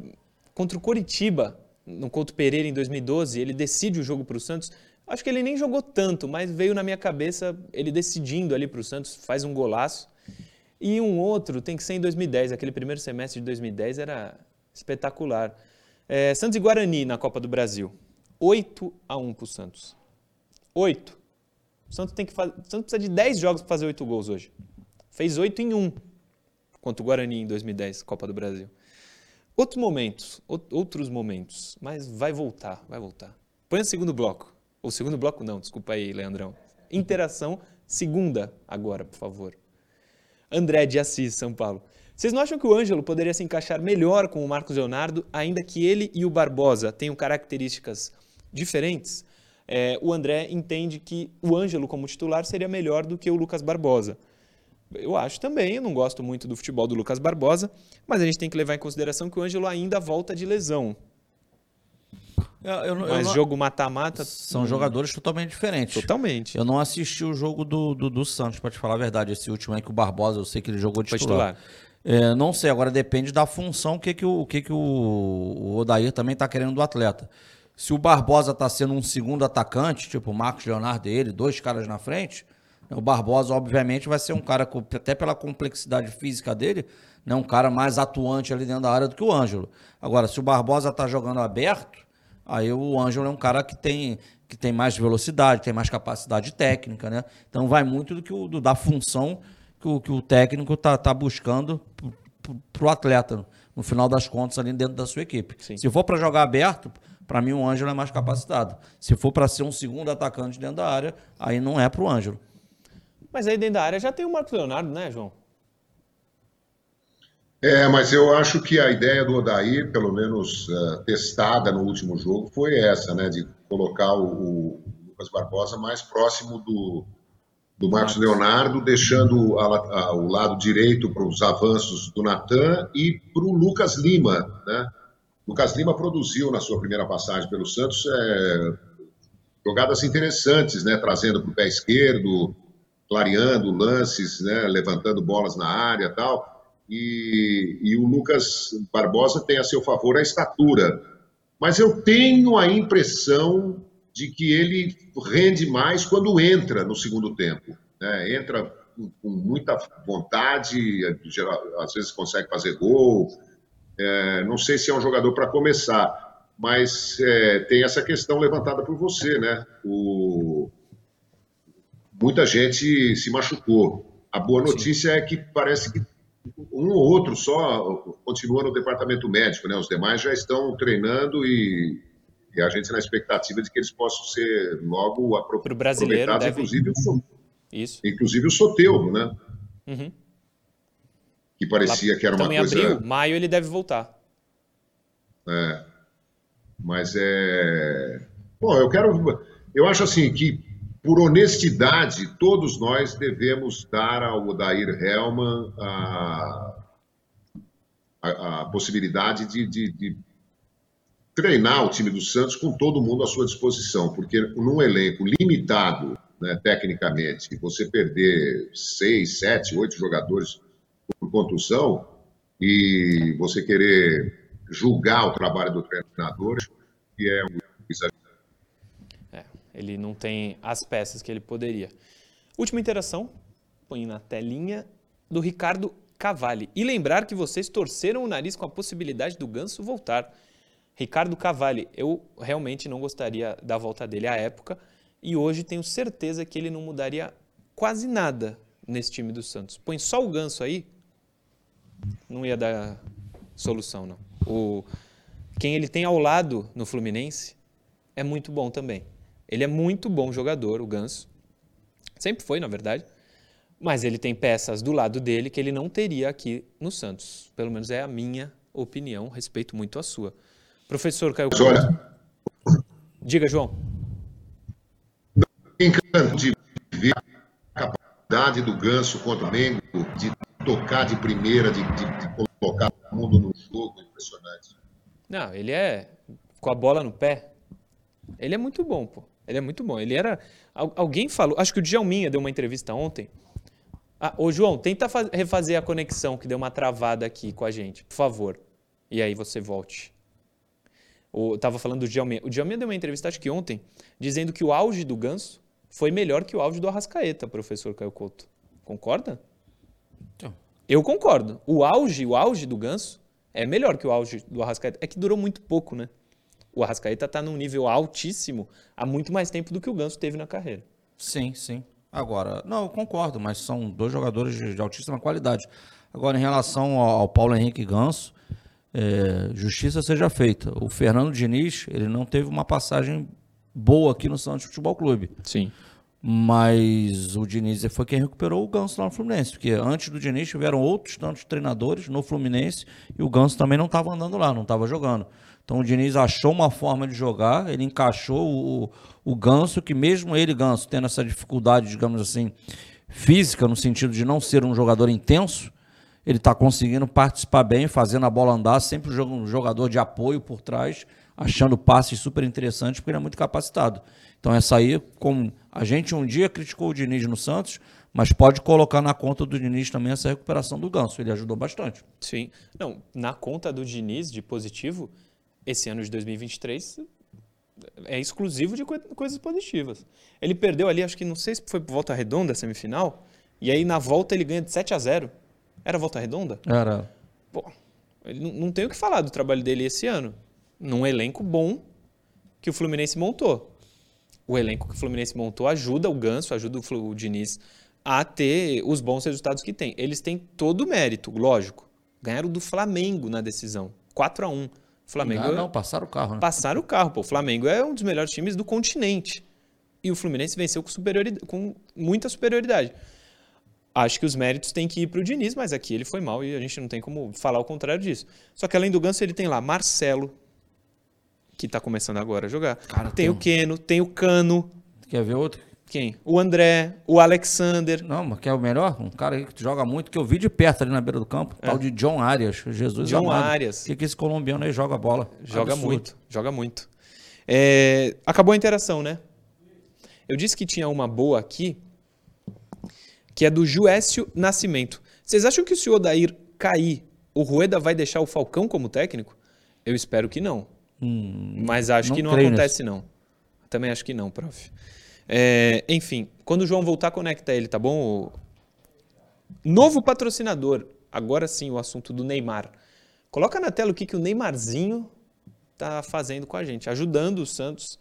contra o Coritiba, no Couto Pereira em 2012. Ele decide o jogo para o Santos. Acho que ele nem jogou tanto, mas veio na minha cabeça ele decidindo ali para o Santos, faz um golaço. E um outro tem que ser em 2010, aquele primeiro semestre de 2010 era espetacular. É, Santos e Guarani na Copa do Brasil. 8 a 1 para o Santos. 8. O Santos, tem que fazer, o Santos precisa de 10 jogos para fazer 8 gols hoje. Fez 8 em 1 contra o Guarani em 2010, Copa do Brasil. Outros momentos, outros momentos, mas vai voltar, vai voltar. Põe o segundo bloco. O segundo bloco não, desculpa aí, Leandrão. Interação segunda agora, por favor. André de Assis, São Paulo. Vocês não acham que o Ângelo poderia se encaixar melhor com o Marcos Leonardo, ainda que ele e o Barbosa tenham características diferentes? É, o André entende que o Ângelo, como titular, seria melhor do que o Lucas Barbosa. Eu acho também, eu não gosto muito do futebol do Lucas Barbosa, mas a gente tem que levar em consideração que o Ângelo ainda volta de lesão. Eu, eu, Mas eu jogo mata-mata. São hum, jogadores totalmente diferentes. Totalmente. Eu não assisti o jogo do, do, do Santos, para te falar a verdade. Esse último aí que o Barbosa, eu sei que ele jogou de titular. titular. É, não sei, agora depende da função que, que, o, que, que o, o Odair também está querendo do atleta. Se o Barbosa está sendo um segundo atacante, tipo o Marcos Leonardo ele, dois caras na frente, o Barbosa, obviamente, vai ser um cara, até pela complexidade física dele, né, um cara mais atuante ali dentro da área do que o Ângelo. Agora, se o Barbosa está jogando aberto, Aí o Ângelo é um cara que tem, que tem mais velocidade, tem mais capacidade técnica, né? Então vai muito do que o, do, da função que o, que o técnico está tá buscando para o atleta, no final das contas, ali dentro da sua equipe. Sim. Se for para jogar aberto, para mim o Ângelo é mais capacitado. Se for para ser um segundo atacante dentro da área, aí não é para o Ângelo. Mas aí dentro da área já tem o Marcos Leonardo, né, João? É, mas eu acho que a ideia do Odair, pelo menos uh, testada no último jogo, foi essa, né? De colocar o, o Lucas Barbosa mais próximo do, do Marcos Leonardo, deixando a, a, o lado direito para os avanços do Natan e para o Lucas Lima, né? Lucas Lima produziu na sua primeira passagem pelo Santos é, jogadas interessantes, né? Trazendo para o pé esquerdo, clareando lances, né? Levantando bolas na área, tal e, e o Lucas Barbosa tem a seu favor a estatura. Mas eu tenho a impressão de que ele rende mais quando entra no segundo tempo. Né? Entra com, com muita vontade, às vezes consegue fazer gol. É, não sei se é um jogador para começar, mas é, tem essa questão levantada por você, né? O... Muita gente se machucou. A boa notícia Sim. é que parece que um ou outro só continua no departamento médico, né? Os demais já estão treinando e, e a gente na expectativa de que eles possam ser logo apro Pro brasileiro aproveitados, deve... inclusive o Isso. Inclusive o Soteudo, né? Uhum. Que parecia Lá, que era uma então, coisa... em abril, maio ele deve voltar. É. Mas é... Bom, eu quero... Eu acho assim que por honestidade, todos nós devemos dar ao Odair Helman a, a, a possibilidade de, de, de, treinar o time do Santos com todo mundo à sua disposição, porque num elenco limitado, né, tecnicamente, você perder seis, sete, oito jogadores por contusão e você querer julgar o trabalho do treinador, que é um exagero ele não tem as peças que ele poderia. Última interação, põe na telinha, do Ricardo Cavalli. E lembrar que vocês torceram o nariz com a possibilidade do Ganso voltar. Ricardo Cavalli, eu realmente não gostaria da volta dele à época e hoje tenho certeza que ele não mudaria quase nada nesse time do Santos. Põe só o Ganso aí, não ia dar solução, não. O, quem ele tem ao lado no Fluminense é muito bom também. Ele é muito bom jogador, o Ganso. Sempre foi, na verdade. Mas ele tem peças do lado dele que ele não teria aqui no Santos. Pelo menos é a minha opinião, respeito muito a sua. Professor Caio Couto. Diga, João. Encanto de ver a capacidade do Ganso contra o Mengo de tocar de primeira, de, de, de colocar o mundo no jogo, impressionante. Não, ele é com a bola no pé. Ele é muito bom, pô. Ele é muito bom. Ele era. Alguém falou. Acho que o Djalminha deu uma entrevista ontem. Ah, ô, João, tenta refazer a conexão que deu uma travada aqui com a gente, por favor. E aí você volte. Eu tava falando do Djalminha. O Djalminha deu uma entrevista, acho que ontem, dizendo que o auge do Ganso foi melhor que o auge do Arrascaeta, professor Caio Couto. Concorda? Então. Eu concordo. O auge, o auge do Ganso é melhor que o auge do Arrascaeta. É que durou muito pouco, né? O Arrascaeta está num nível altíssimo há muito mais tempo do que o Ganso teve na carreira. Sim, sim. Agora, não, eu concordo, mas são dois jogadores de, de altíssima qualidade. Agora, em relação ao, ao Paulo Henrique Ganso, é, justiça seja feita. O Fernando Diniz, ele não teve uma passagem boa aqui no Santos Futebol Clube. Sim. Mas o Diniz foi quem recuperou o Ganso lá no Fluminense, porque antes do Diniz tiveram outros tantos treinadores no Fluminense e o Ganso também não estava andando lá, não estava jogando. Então o Diniz achou uma forma de jogar, ele encaixou o, o Ganso, que mesmo ele, Ganso, tendo essa dificuldade, digamos assim, física, no sentido de não ser um jogador intenso, ele está conseguindo participar bem, fazendo a bola andar, sempre um jogador de apoio por trás, achando passes super interessantes, porque ele é muito capacitado. Então essa aí, como a gente um dia criticou o Diniz no Santos, mas pode colocar na conta do Diniz também essa recuperação do Ganso. Ele ajudou bastante. Sim. Não, na conta do Diniz de positivo, esse ano de 2023 é exclusivo de coisas positivas. Ele perdeu ali, acho que não sei se foi por volta redonda semifinal, e aí na volta ele ganha de 7 a 0 era volta redonda? Era. Pô, ele não, tem o que falar do trabalho dele esse ano. Num elenco bom que o Fluminense montou. O elenco que o Fluminense montou ajuda o Ganso, ajuda o, o Diniz a ter os bons resultados que tem. Eles têm todo o mérito, lógico. Ganharam do Flamengo na decisão. 4 a 1 Flamengo. Não, não, passaram o carro, né? Passaram o carro, pô. O Flamengo é um dos melhores times do continente. E o Fluminense venceu com, superioridade, com muita superioridade acho que os méritos têm que ir para o Diniz, mas aqui ele foi mal e a gente não tem como falar o contrário disso. Só que além do Ganso, ele tem lá Marcelo, que está começando agora a jogar. Cara, tem, tem, o Keno, tem o Cano. Quer ver outro? Quem? O André, o Alexander. Não, mas quer o melhor? Um cara que joga muito, que eu vi de perto ali na beira do campo, é. tal de John Arias. Jesus John amado. Arias. Que, que esse colombiano aí joga bola. Joga Absurdo. muito, joga muito. É, acabou a interação, né? Eu disse que tinha uma boa aqui, que é do Juécio Nascimento. Vocês acham que se o Odair cair, o Rueda vai deixar o Falcão como técnico? Eu espero que não. Hum, Mas acho não que não acontece, nisso. não. Também acho que não, prof. É, enfim, quando o João voltar, conecta ele, tá bom? Novo patrocinador. Agora sim, o assunto do Neymar. Coloca na tela o que, que o Neymarzinho tá fazendo com a gente, ajudando o Santos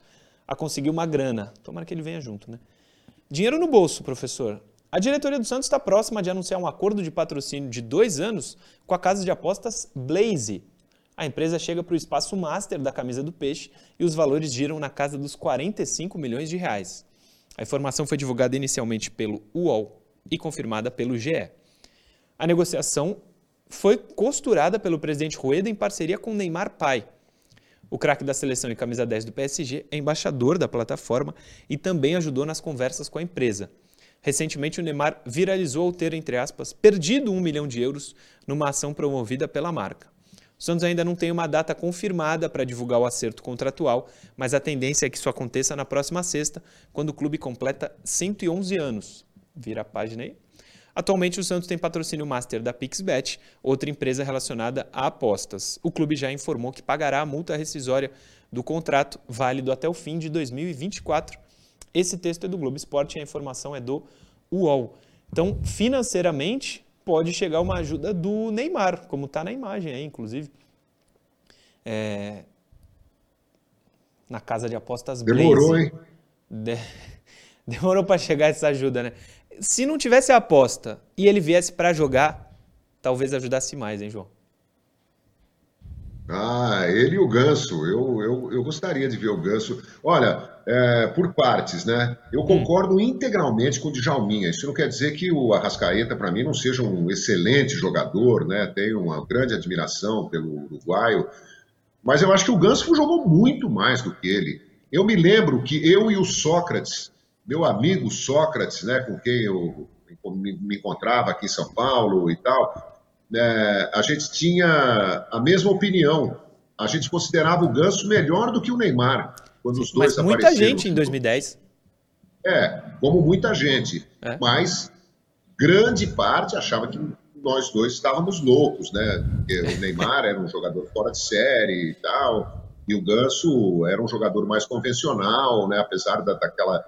a conseguir uma grana. Tomara que ele venha junto, né? Dinheiro no bolso, professor. A diretoria do Santos está próxima de anunciar um acordo de patrocínio de dois anos com a casa de apostas Blaze. A empresa chega para o espaço master da camisa do peixe e os valores giram na casa dos 45 milhões de reais. A informação foi divulgada inicialmente pelo UOL e confirmada pelo GE. A negociação foi costurada pelo presidente Rueda em parceria com Neymar Pai. O craque da seleção e camisa 10 do PSG é embaixador da plataforma e também ajudou nas conversas com a empresa. Recentemente, o Neymar viralizou ao ter, entre aspas, perdido um milhão de euros numa ação promovida pela marca. O Santos ainda não tem uma data confirmada para divulgar o acerto contratual, mas a tendência é que isso aconteça na próxima sexta, quando o clube completa 111 anos. Vira a página aí. Atualmente, o Santos tem patrocínio master da Pixbet, outra empresa relacionada a apostas. O clube já informou que pagará a multa rescisória do contrato, válido até o fim de 2024, esse texto é do Globo Esporte e a informação é do UOL. Então, financeiramente, pode chegar uma ajuda do Neymar, como está na imagem aí, inclusive. É... Na casa de apostas Demorou, Blaze. hein? De... Demorou para chegar essa ajuda, né? Se não tivesse a aposta e ele viesse para jogar, talvez ajudasse mais, hein, João? Ah, ele e o Ganso. Eu, eu, eu gostaria de ver o Ganso. Olha, é, por partes, né? Eu hum. concordo hum. integralmente com o Djalminha. Isso não quer dizer que o Arrascaeta, para mim, não seja um excelente jogador, né? Tenho uma grande admiração pelo uruguaio. Mas eu acho que o Ganso jogou muito mais do que ele. Eu me lembro que eu e o Sócrates, meu amigo Sócrates, né, com quem eu me, me encontrava aqui em São Paulo e tal, é, a gente tinha a mesma opinião. A gente considerava o Ganso melhor do que o Neymar quando os dois Mas muita gente em 2010. É, como muita gente. É. Mas grande parte achava que nós dois estávamos loucos, né? Porque o Neymar era um jogador fora de série e tal, e o Ganso era um jogador mais convencional, né? Apesar da, daquela,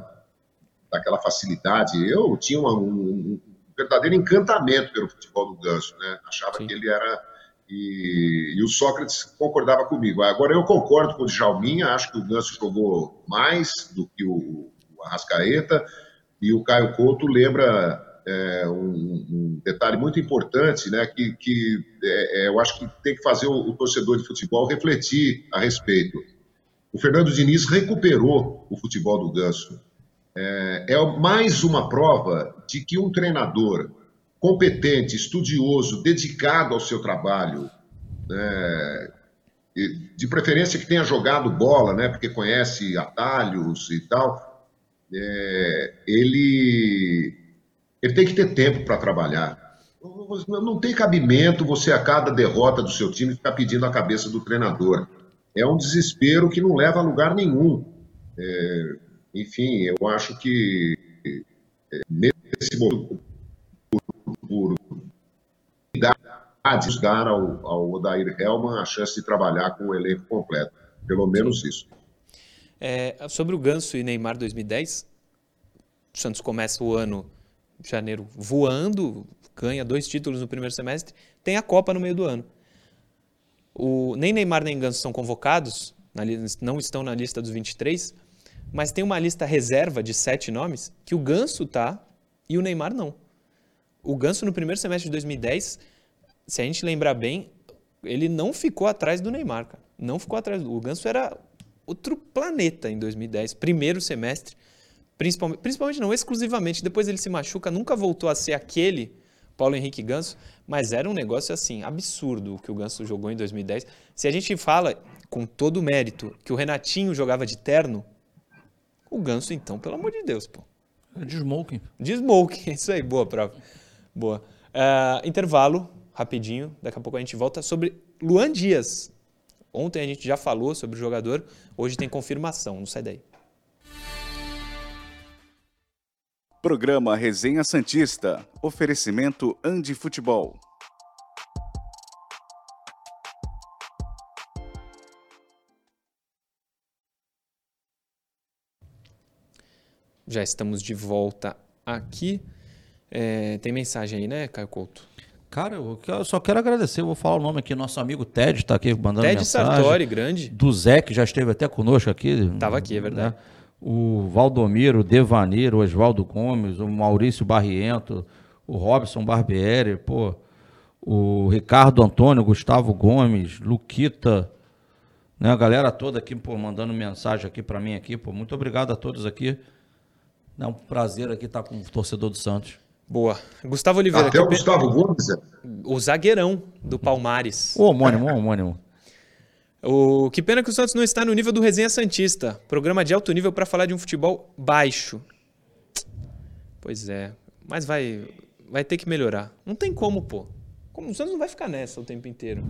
daquela facilidade. Eu tinha uma, um, um, verdadeiro encantamento pelo futebol do Ganso, né? Achava Sim. que ele era... E, e, o Sócrates concordava comigo. Agora, eu concordo com o Djalminha, acho que o Ganso jogou mais do que o, o Arrascaeta, e o Caio Couto lembra é, um, um, detalhe muito importante, né, que, que é, é, eu acho que tem que fazer o, o, torcedor de futebol refletir a respeito. O Fernando Diniz recuperou o futebol do Ganso. É, é mais uma prova de que um treinador competente, estudioso, dedicado ao seu trabalho, né, de preferência que tenha jogado bola, né, porque conhece atalhos e tal, é, ele ele tem que ter tempo para trabalhar. Não tem cabimento você, a cada derrota do seu time, ficar pedindo a cabeça do treinador. É um desespero que não leva a lugar nenhum. É, enfim, eu acho que é, nesse momento, por, por dar ao, ao Odair Helman a chance de trabalhar com o elenco completo. Pelo menos isso. É, sobre o Ganso e Neymar 2010, o Santos começa o ano janeiro voando, ganha dois títulos no primeiro semestre, tem a Copa no meio do ano. O, nem Neymar nem Ganso são convocados, na, não estão na lista dos 23, mas tem uma lista reserva de sete nomes que o Ganso tá e o Neymar não. O Ganso no primeiro semestre de 2010, se a gente lembrar bem, ele não ficou atrás do Neymar, cara. Não ficou atrás. O Ganso era outro planeta em 2010, primeiro semestre. Principalmente, principalmente não, exclusivamente. Depois ele se machuca, nunca voltou a ser aquele Paulo Henrique Ganso, mas era um negócio assim, absurdo o que o Ganso jogou em 2010. Se a gente fala com todo o mérito que o Renatinho jogava de terno, o Ganso então, pelo amor de Deus, pô. De smoking. De smoking, isso aí, boa prova. Boa. Uh, intervalo, rapidinho, daqui a pouco a gente volta sobre Luan Dias. Ontem a gente já falou sobre o jogador, hoje tem confirmação, não sai daí. Programa Resenha Santista. Oferecimento Andi Futebol. Já estamos de volta aqui. É, tem mensagem aí, né, Caio Couto? Cara, eu só quero agradecer. Eu vou falar o nome aqui. Nosso amigo Ted está aqui mandando Ted mensagem. Ted Sartori, grande. Do Zé, que já esteve até conosco aqui. Estava aqui, é verdade. Né? o Valdomiro, o Devaneiro, o Oswaldo Gomes, o Maurício Barriento, o Robson Barbieri, pô, o Ricardo Antônio, Gustavo Gomes, Luquita, né, a galera toda aqui, pô, mandando mensagem aqui para mim aqui, pô, muito obrigado a todos aqui. É um prazer aqui estar com o torcedor do Santos. Boa. Gustavo Oliveira. Até o Gustavo Gomes. É? O zagueirão do Palmares. O homônimo, o homônimo. O que pena que o Santos não está no nível do Resenha Santista, programa de alto nível para falar de um futebol baixo. Pois é, mas vai vai ter que melhorar. Não tem como, pô. Como o Santos não vai ficar nessa o tempo inteiro.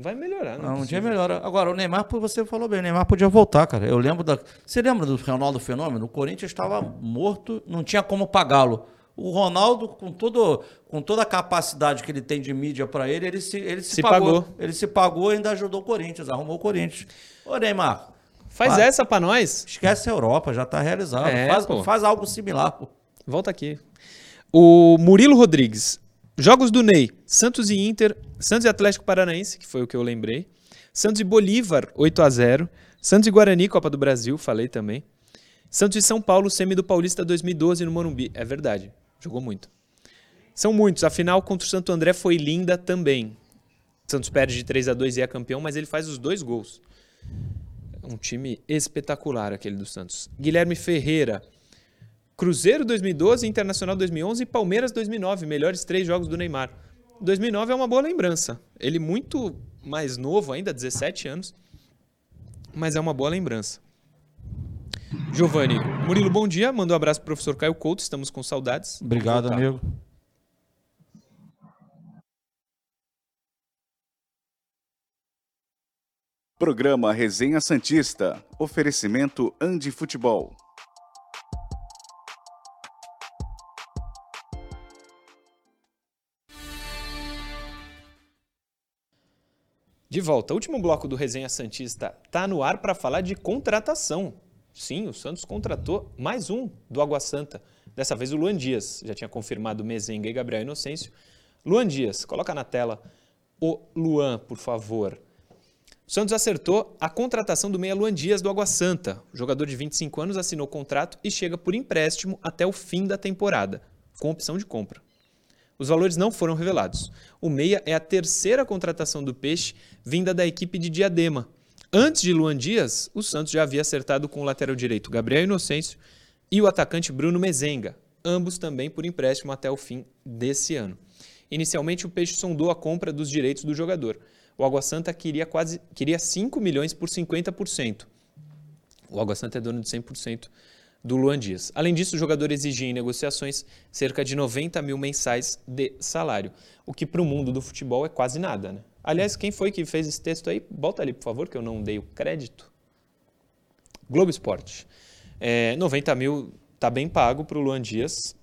Vai melhorar, não. Não, um dia melhora. Agora, o Neymar, você falou bem, o Neymar podia voltar, cara. Eu lembro da. Você lembra do Ronaldo Fenômeno? O Corinthians estava morto, não tinha como pagá-lo. O Ronaldo, com, todo, com toda a capacidade que ele tem de mídia para ele, ele se, ele se, se pagou. pagou. Ele se pagou e ainda ajudou o Corinthians, arrumou o Corinthians. Ô, Neymar. Faz essa para nós. Esquece a Europa, já está realizado. É, faz, faz, algo similar. Pô. Volta aqui. O Murilo Rodrigues. Jogos do Ney. Santos e Inter. Santos e Atlético Paranaense, que foi o que eu lembrei. Santos e Bolívar, 8 a 0 Santos e Guarani, Copa do Brasil, falei também. Santos e São Paulo, semi do Paulista 2012 no Morumbi. É verdade. Jogou muito. São muitos. A final contra o Santo André foi linda também. Santos perde de 3 a 2 e é campeão, mas ele faz os dois gols. Um time espetacular aquele do Santos. Guilherme Ferreira. Cruzeiro 2012, Internacional 2011 e Palmeiras 2009. Melhores três jogos do Neymar. 2009 é uma boa lembrança. Ele muito mais novo ainda, 17 anos. Mas é uma boa lembrança. Giovanni, Murilo, bom dia. Manda um abraço pro professor Caio Couto, estamos com saudades. Obrigado, amigo. Programa Resenha Santista. Oferecimento Andi Futebol. De volta, o último bloco do Resenha Santista está no ar para falar de contratação. Sim, o Santos contratou mais um do Água Santa. Dessa vez o Luan Dias. Já tinha confirmado Mezenga e Gabriel Inocêncio. Luan Dias, coloca na tela o Luan, por favor. O Santos acertou a contratação do meia Luan Dias do Água Santa. O jogador de 25 anos assinou o contrato e chega por empréstimo até o fim da temporada, com opção de compra. Os valores não foram revelados. O meia é a terceira contratação do Peixe vinda da equipe de Diadema. Antes de Luan Dias, o Santos já havia acertado com o lateral direito Gabriel Inocêncio e o atacante Bruno Mezenga, ambos também por empréstimo até o fim desse ano. Inicialmente, o Peixe sondou a compra dos direitos do jogador o Água Santa queria quase queria 5 milhões por 50%. O Água Santa é dono de 100% do Luan Dias. Além disso, o jogador exigia em negociações cerca de 90 mil mensais de salário, o que para o mundo do futebol é quase nada. Né? Aliás, quem foi que fez esse texto aí? Bota ali, por favor, que eu não dei o crédito. Globo Esporte. É, 90 mil está bem pago para o Luan Dias.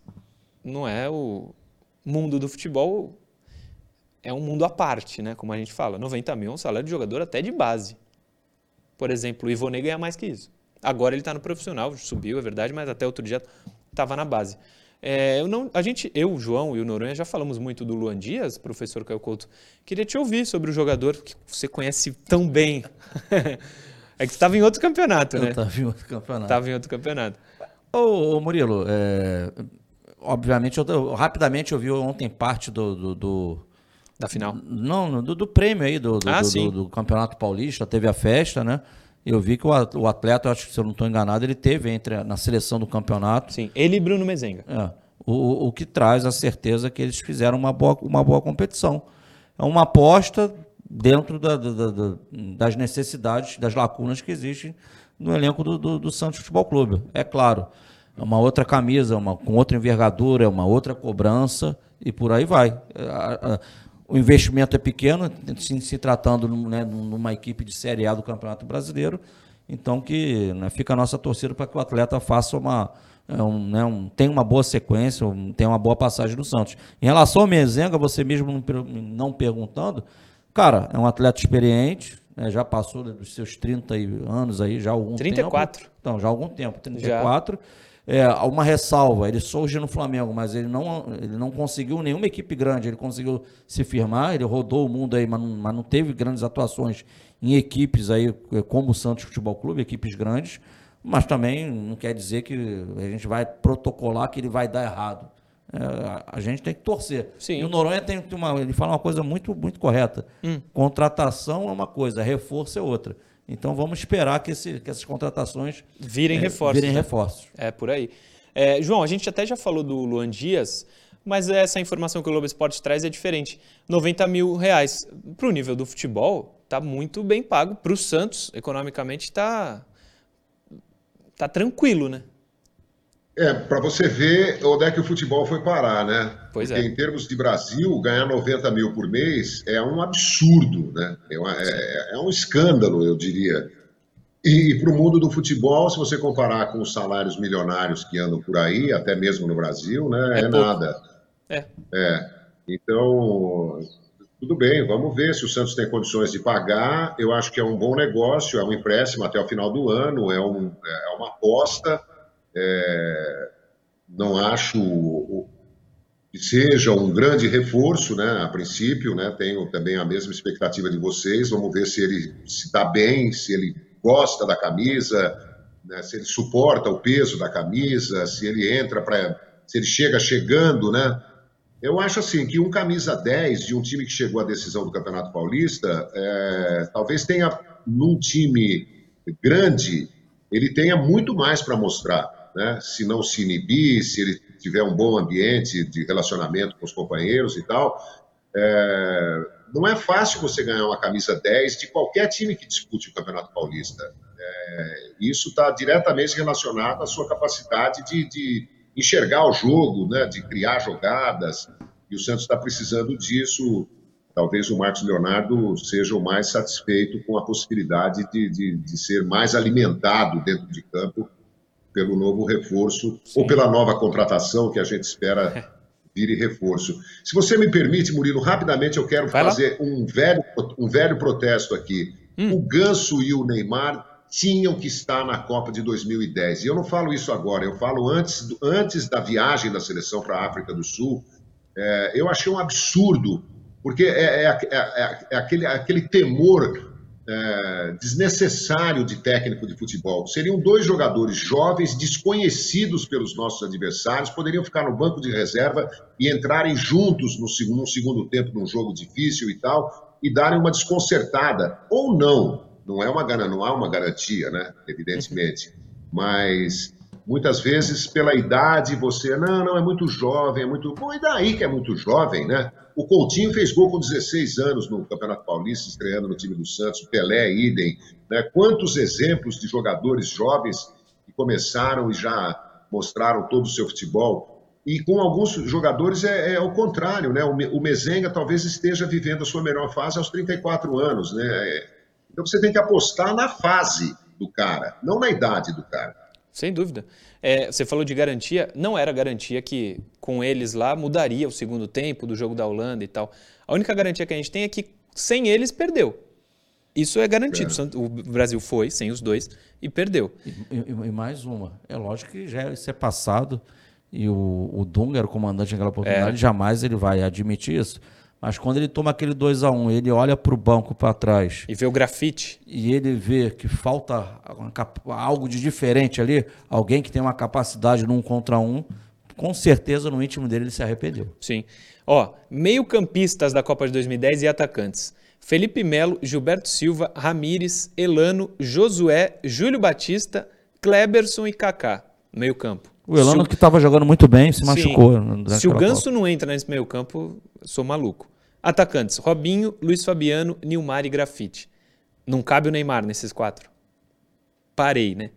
Não é o mundo do futebol é um mundo à parte, né? Como a gente fala. 90 mil é um salário de jogador até de base. Por exemplo, o Ivonei ganha mais que isso. Agora ele está no profissional, subiu, é verdade, mas até outro dia estava na base. É, eu não, a gente, eu, o João e o Noronha já falamos muito do Luan Dias, professor Caio Couto. Queria te ouvir sobre o jogador que você conhece tão bem. é que você estava em outro campeonato, né? Estava em outro campeonato. Estava em outro campeonato. Ô, ô Murilo, é, obviamente, eu, eu, rapidamente eu vi ontem parte do, do, do da final? Não, do, do prêmio aí, do, do, ah, do, do, Campeonato Paulista, teve a festa, né? Eu vi que o atleta, acho que se eu não estou enganado, ele teve entre na seleção do campeonato. Sim, ele e Bruno Mezenga. É, o, o que traz a certeza que eles fizeram uma boa, uma boa competição. É uma aposta dentro da, da, da, das necessidades, das lacunas que existem no elenco do, do, do Santos Futebol Clube. É claro, é uma outra camisa, uma, com outra envergadura, é uma outra cobrança e por aí vai. É, o investimento é pequeno, se, se tratando né, numa equipe de Série A do Campeonato Brasileiro. Então que né, fica a nossa torcida para que o atleta faça uma. É, um, né, um, tenha uma boa sequência, um, tenha uma boa passagem no Santos. Em relação ao Mezenga, você mesmo não, não perguntando, cara, é um atleta experiente, né, já passou dos seus 30 anos aí, já há algum 34. tempo. Então, já há algum tempo, 34. Já é, uma ressalva, ele surge no Flamengo, mas ele não, ele não conseguiu nenhuma equipe grande, ele conseguiu se firmar, ele rodou o mundo aí, mas não, mas não teve grandes atuações em equipes aí, é, como o Santos Futebol Clube, equipes grandes, mas também não quer dizer que a gente vai protocolar que ele vai dar errado. É, a gente tem que torcer. Sim. E o Noronha tem uma, ele fala uma coisa muito, muito correta. Hum. Contratação é uma coisa, reforço é outra. Então vamos esperar que, esse, que essas contratações virem é, reforços. Virem né? reforços. É por aí. É, João, a gente até já falou do Luan Dias, mas essa informação que o Globo Esporte traz é diferente. 90 mil reais. Para o nível do futebol, está muito bem pago. Para o Santos, economicamente, está tá tranquilo, né? É, para você ver onde é que o futebol foi parar, né? Pois Porque é. em termos de Brasil, ganhar 90 mil por mês é um absurdo, né? É, uma, é, é um escândalo, eu diria. E, e para o mundo do futebol, se você comparar com os salários milionários que andam por aí, até mesmo no Brasil, né? É, é nada. É. É. Então, tudo bem, vamos ver se o Santos tem condições de pagar. Eu acho que é um bom negócio, é um empréstimo até o final do ano, é, um, é uma aposta é, não acho que seja um grande reforço, né? A princípio, né? Tenho também a mesma expectativa de vocês. Vamos ver se ele se dá bem, se ele gosta da camisa, né? se ele suporta o peso da camisa, se ele entra para, se ele chega chegando, né? Eu acho assim que um camisa 10 de um time que chegou à decisão do Campeonato Paulista, é, talvez tenha num time grande, ele tenha muito mais para mostrar né? se não se inibir, se ele tiver um bom ambiente de relacionamento com os companheiros e tal. É, não é fácil você ganhar uma camisa 10 de qualquer time que dispute o Campeonato Paulista. É, isso está diretamente relacionado à sua capacidade de, de enxergar o jogo, né, de criar jogadas, e o Santos está precisando disso. Talvez o Marcos Leonardo seja o mais satisfeito com a possibilidade de, de, de ser mais alimentado dentro de campo pelo novo reforço Sim. ou pela nova contratação que a gente espera vire reforço. Se você me permite, Murilo, rapidamente eu quero Vai fazer um velho, um velho protesto aqui. Hum. O Ganso e o Neymar tinham que estar na Copa de 2010. E eu não falo isso agora, eu falo antes, antes da viagem da seleção para a África do Sul. É, eu achei um absurdo, porque é, é, é, é aquele, aquele temor é, desnecessário de técnico de futebol. Seriam dois jogadores jovens, desconhecidos pelos nossos adversários, poderiam ficar no banco de reserva e entrarem juntos no segundo, segundo tempo num jogo difícil e tal, e darem uma desconcertada. Ou não, não é uma não há uma garantia, né? Evidentemente, mas muitas vezes pela idade você não, não é muito jovem, é muito bom e daí que é muito jovem, né? O Coutinho fez gol com 16 anos no Campeonato Paulista, estreando no time do Santos, Pelé, idem. Né? Quantos exemplos de jogadores jovens que começaram e já mostraram todo o seu futebol? E com alguns jogadores é, é o contrário, né? O Mezenga talvez esteja vivendo a sua melhor fase aos 34 anos, né? Então você tem que apostar na fase do cara, não na idade do cara. Sem dúvida. É, você falou de garantia, não era garantia que com eles lá mudaria o segundo tempo do jogo da Holanda e tal. A única garantia que a gente tem é que sem eles perdeu. Isso é garantido. É. O Brasil foi sem os dois e perdeu. E, e, e, mais uma. É lógico que já isso é passado e o, o Dunga era o comandante naquela oportunidade, é. jamais ele vai admitir isso. Mas quando ele toma aquele 2 a 1 um, ele olha para o banco para trás. E vê o grafite. E ele vê que falta algo de diferente ali, alguém que tem uma capacidade num contra um, com certeza no íntimo dele ele se arrependeu. Sim. Ó, meio-campistas da Copa de 2010 e atacantes. Felipe Melo, Gilberto Silva, Ramires, Elano, Josué, Júlio Batista, Kleberson e Kaká. Meio-campo. O Elano o... que estava jogando muito bem se machucou. Se o Ganso Copa. não entra nesse meio-campo, sou maluco. Atacantes: Robinho, Luiz Fabiano, Nilmar e Grafite. Não cabe o Neymar nesses quatro. Parei, né?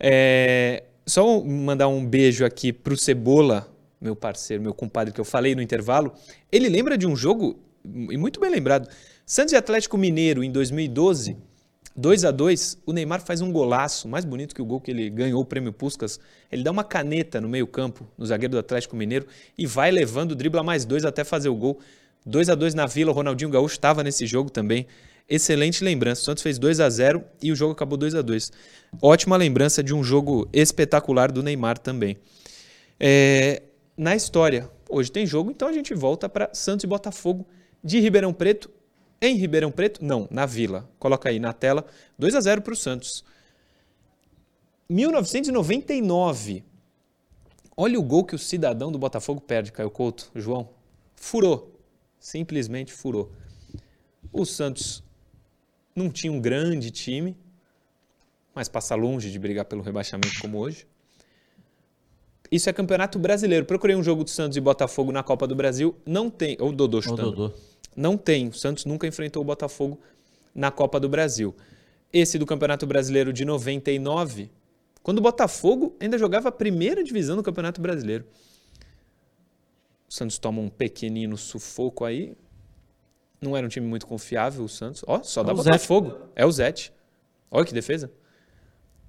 É, só mandar um beijo aqui pro Cebola, meu parceiro, meu compadre que eu falei no intervalo. Ele lembra de um jogo, e muito bem lembrado, Santos e Atlético Mineiro em 2012, 2 a 2 o Neymar faz um golaço, mais bonito que o gol que ele ganhou o prêmio Puskas. Ele dá uma caneta no meio-campo, no zagueiro do Atlético Mineiro, e vai levando, dribla mais dois até fazer o gol. 2 a 2 na Vila, o Ronaldinho Gaúcho estava nesse jogo também. Excelente lembrança. O Santos fez 2 a 0 e o jogo acabou 2 a 2 Ótima lembrança de um jogo espetacular do Neymar também. É, na história, hoje tem jogo, então a gente volta para Santos e Botafogo de Ribeirão Preto. Em Ribeirão Preto? Não, na Vila. Coloca aí na tela. 2 a 0 para o Santos. 1999. Olha o gol que o cidadão do Botafogo perde, Caio Couto, João. Furou simplesmente furou. O Santos não tinha um grande time, mas passa longe de brigar pelo rebaixamento como hoje. Isso é campeonato brasileiro. Procurei um jogo do Santos e Botafogo na Copa do Brasil. Não tem. Ou Dodô chutando. Dodô. Não tem. O Santos nunca enfrentou o Botafogo na Copa do Brasil. Esse do Campeonato Brasileiro de 99, quando o Botafogo ainda jogava a primeira divisão do Campeonato Brasileiro. O Santos toma um pequenino sufoco aí. Não era um time muito confiável, o Santos. Ó, só dá é Botafogo. É o Zete. Olha que defesa.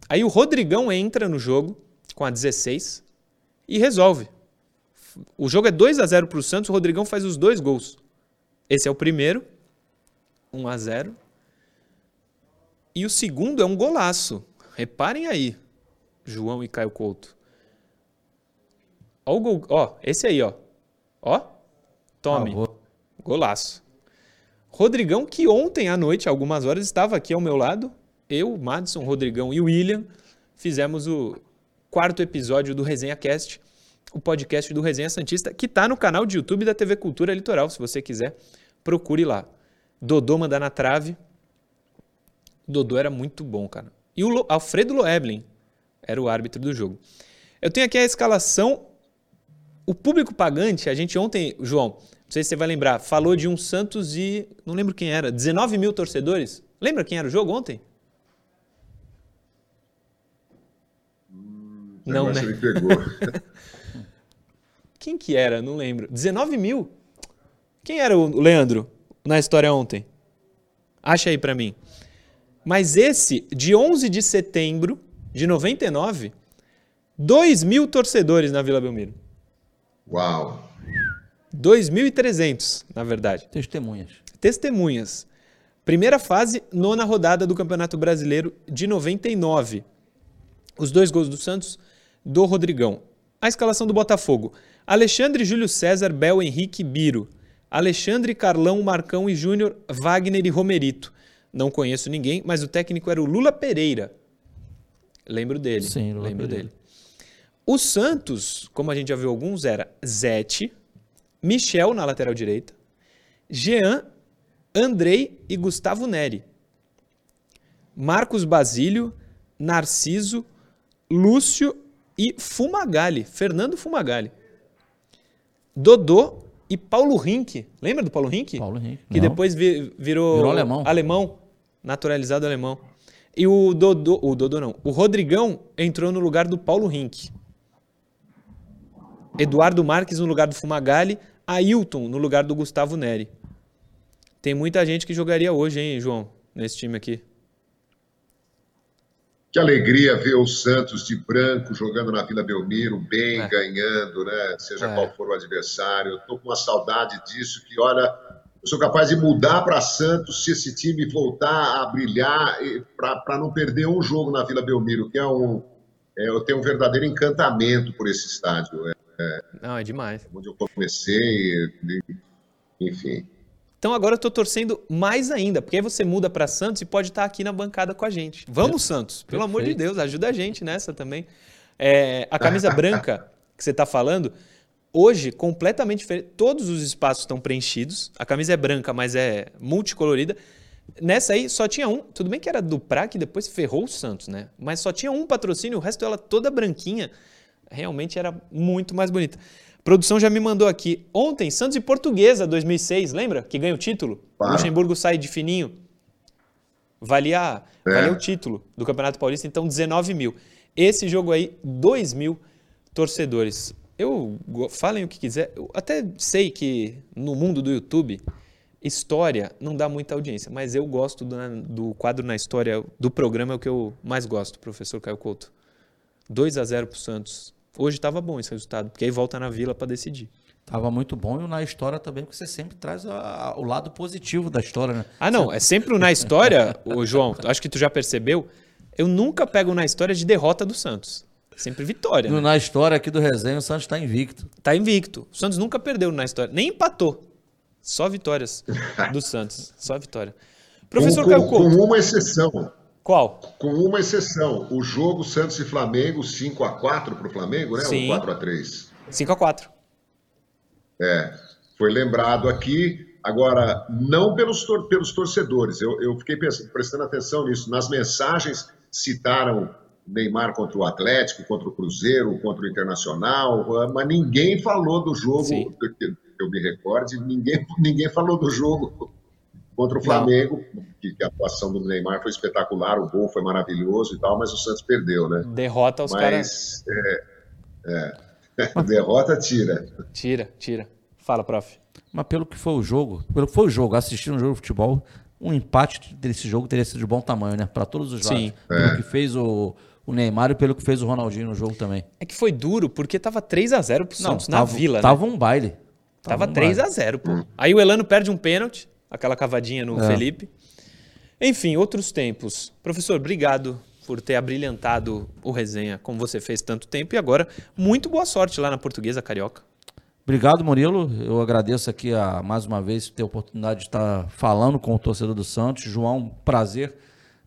Aí o Rodrigão entra no jogo com a 16 e resolve. O jogo é 2 a 0 para o Santos, o Rodrigão faz os dois gols. Esse é o primeiro, 1 a 0. E o segundo é um golaço. Reparem aí, João e Caio Couto. Ó, o gol, ó, esse aí, ó. Ó, tome. Ah, Golaço. Rodrigão, que ontem à noite, algumas horas, estava aqui ao meu lado. Eu, Madison, Rodrigão e William fizemos o quarto episódio do Resenha Cast, o podcast do Resenha Santista, que está no canal de YouTube da TV Cultura Litoral. Se você quiser, procure lá. Dodô manda na trave. Dodô era muito bom, cara. E o Alfredo Loeblin era o árbitro do jogo. Eu tenho aqui a escalação o público pagante, a gente ontem, João, não sei se você vai lembrar, falou de um Santos e. Não lembro quem era, 19 mil torcedores. Lembra quem era o jogo ontem? Não, né? Quem que era? Não lembro. 19 mil? Quem era o Leandro na história ontem? Acha aí para mim. Mas esse, de 11 de setembro de 99, 2 mil torcedores na Vila Belmiro. Uau! 2.300, na verdade. Testemunhas. Testemunhas. Primeira fase, nona rodada do Campeonato Brasileiro de 99. Os dois gols do Santos, do Rodrigão. A escalação do Botafogo. Alexandre, Júlio César, Bel, Henrique, Biro. Alexandre, Carlão, Marcão e Júnior, Wagner e Romerito. Não conheço ninguém, mas o técnico era o Lula Pereira. Lembro dele. Sim, Lula lembro Pereira. dele. O Santos, como a gente já viu alguns, era Zete, Michel na lateral direita, Jean, Andrei e Gustavo Neri. Marcos Basílio, Narciso, Lúcio e Fumagalli, Fernando Fumagalli. Dodô e Paulo Rink. Lembra do Paulo Rink? Paulo Rink. Que Não. depois vi- virou, Virou alemão. alemão, naturalizado alemão. E o Dodô, o Dodô não, o Rodrigão entrou no lugar do Paulo Rink. Eduardo Marques no lugar do Fumagalli, Ailton no lugar do Gustavo Neri. Tem muita gente que jogaria hoje, hein, João, nesse time aqui. Que alegria ver o Santos de branco jogando na Vila Belmiro, bem, É. ganhando, né? Seja É. qual for o adversário. Eu tô com uma saudade disso, que olha, eu sou capaz de mudar para Santos se esse time voltar a brilhar para não perder um jogo na Vila Belmiro, que é um. é, eu tenho um verdadeiro encantamento por esse estádio. É Não, é demais. onde eu comecei, enfim. Então agora eu tô torcendo mais ainda, porque aí você muda para Santos e pode estar aqui na bancada com a gente. Vamos, Santos. Pelo amor de Perfeito. Deus, ajuda a gente nessa também. É, a camisa branca que você tá falando, hoje, completamente diferente. Todos os espaços estão preenchidos. A camisa é branca, mas é multicolorida. Nessa aí só tinha um. Tudo bem que era do Pra, que depois ferrou o Santos, né? Mas só tinha um patrocínio, o resto ela toda branquinha. Realmente era muito mais bonita. A produção já me mandou aqui. Ontem, Santos e Portuguesa, 2006, lembra? Que ganha o título. O Claro. Luxemburgo sai de fininho. Valia, É. valia o título do Campeonato Paulista, então 19 mil. Esse jogo aí, 2 mil torcedores. Eu falem o que quiser. Eu até sei que no mundo do YouTube, história não dá muita audiência, mas eu gosto do, do quadro na história do programa, é o que eu mais gosto, professor Caio Couto. 2 a 0 pro Santos. Hoje estava bom esse resultado, porque aí volta na Vila para decidir. Tava muito bom e na história também, porque você sempre traz a- a- o lado positivo da história, né? Ah, não, é sempre o na história, o João, acho que tu já percebeu, eu nunca pego na história de derrota do Santos. Sempre vitória. No- Né? Na história aqui do resenha, o Santos está invicto. Tá invicto. O Santos nunca perdeu na história, nem empatou. Só vitórias do Santos, só vitória. Professor com, Caio com, Couto, com uma exceção. Qual? Com uma exceção. O jogo Santos e Flamengo, 5 a 4 para o Flamengo, né? Sim. Ou 4 a 3 5 a 4 É, foi lembrado aqui. Agora, não pelos, tor- pelos torcedores, eu, eu fiquei prestando atenção nisso. Nas mensagens citaram Neymar contra o Atlético, contra o Cruzeiro, contra o Internacional, mas ninguém falou do jogo, Sim. eu me recorde, ninguém, ninguém falou do jogo contra o Flamengo, que, que a atuação do Neymar foi espetacular, o gol foi maravilhoso e tal, mas o Santos perdeu, né? Derrota os caras. Mas é, é, derrota tira. Tira, tira. Fala, prof. Mas pelo que foi o jogo, pelo que foi o jogo, assistindo um jogo de futebol, um empate desse jogo teria sido de bom tamanho, né? Para todos os lados. Sim. Pelo que fez o, o Neymar e pelo que fez o Ronaldinho no jogo também. É que foi duro, porque tava 3 a 0 pro Santos na tava, Vila, né? Tava um baile. Tava um 3 baile. a 0 pô. Aí o Elano perde um pênalti, aquela cavadinha no É. Felipe. Enfim, outros tempos. Professor, obrigado por ter abrilhantado o resenha como você fez tanto tempo. E agora, muito boa sorte lá na Portuguesa Carioca. Obrigado, Murilo. Eu agradeço aqui a, mais uma vez ter a oportunidade de estar falando com o torcedor do Santos. João, um prazer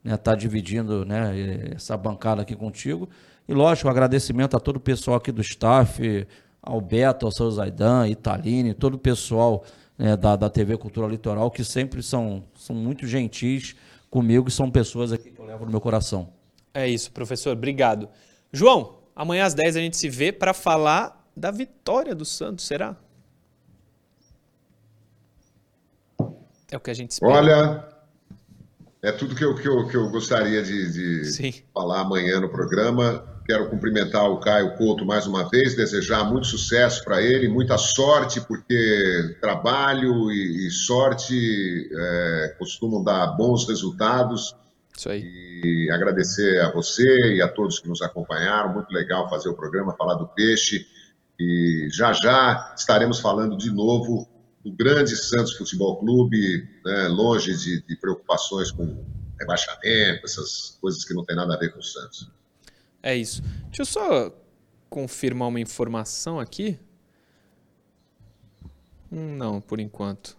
né, estar dividindo né, essa bancada aqui contigo. E, lógico, um agradecimento a todo o pessoal aqui do staff, ao Beto, ao seu Zaidan, Italine, todo o pessoal né, da, da TV Cultura Litoral, que sempre são, são muito gentis comigo e são pessoas aqui que eu levo no meu coração. É isso, professor. Obrigado. João, amanhã às 10 a gente se vê para falar da vitória do Santos, será? É o que a gente espera. Olha, é tudo que eu, que eu, que eu gostaria de, de falar amanhã no programa. Quero cumprimentar o Caio Couto mais uma vez, desejar muito sucesso para ele, muita sorte, porque trabalho e, e sorte é, costumam dar bons resultados. Isso aí. E agradecer a você e a todos que nos acompanharam. Muito legal fazer o programa, falar do peixe. E já já estaremos falando de novo do grande Santos Futebol Clube, né, longe de, de preocupações com rebaixamento, essas coisas que não tem nada a ver com o Santos. É isso. Deixa eu só confirmar uma informação aqui. Não, por enquanto.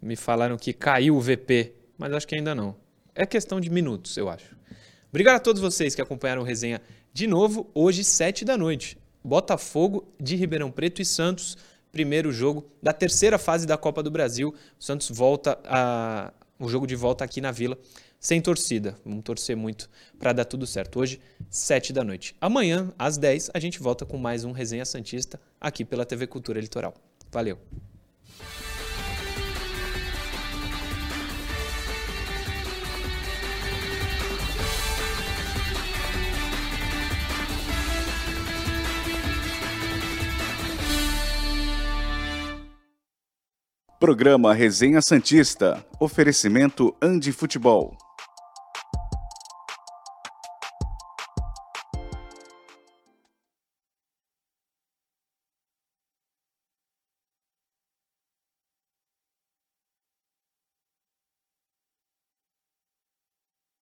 Me falaram que caiu o VP, mas acho que ainda não. É questão de minutos, eu acho. Obrigado a todos vocês que acompanharam o resenha de novo, hoje, sete da noite. Botafogo de Ribeirão Preto e Santos, primeiro jogo da terceira fase da Copa do Brasil. O Santos volta a o jogo de volta aqui na Vila sem torcida. Vamos torcer muito para dar tudo certo. Hoje, 7 da noite. Amanhã, às 10, a gente volta com mais um Resenha Santista aqui pela TV Cultura Litoral. Valeu! Programa Resenha Santista. Oferecimento Andi Futebol.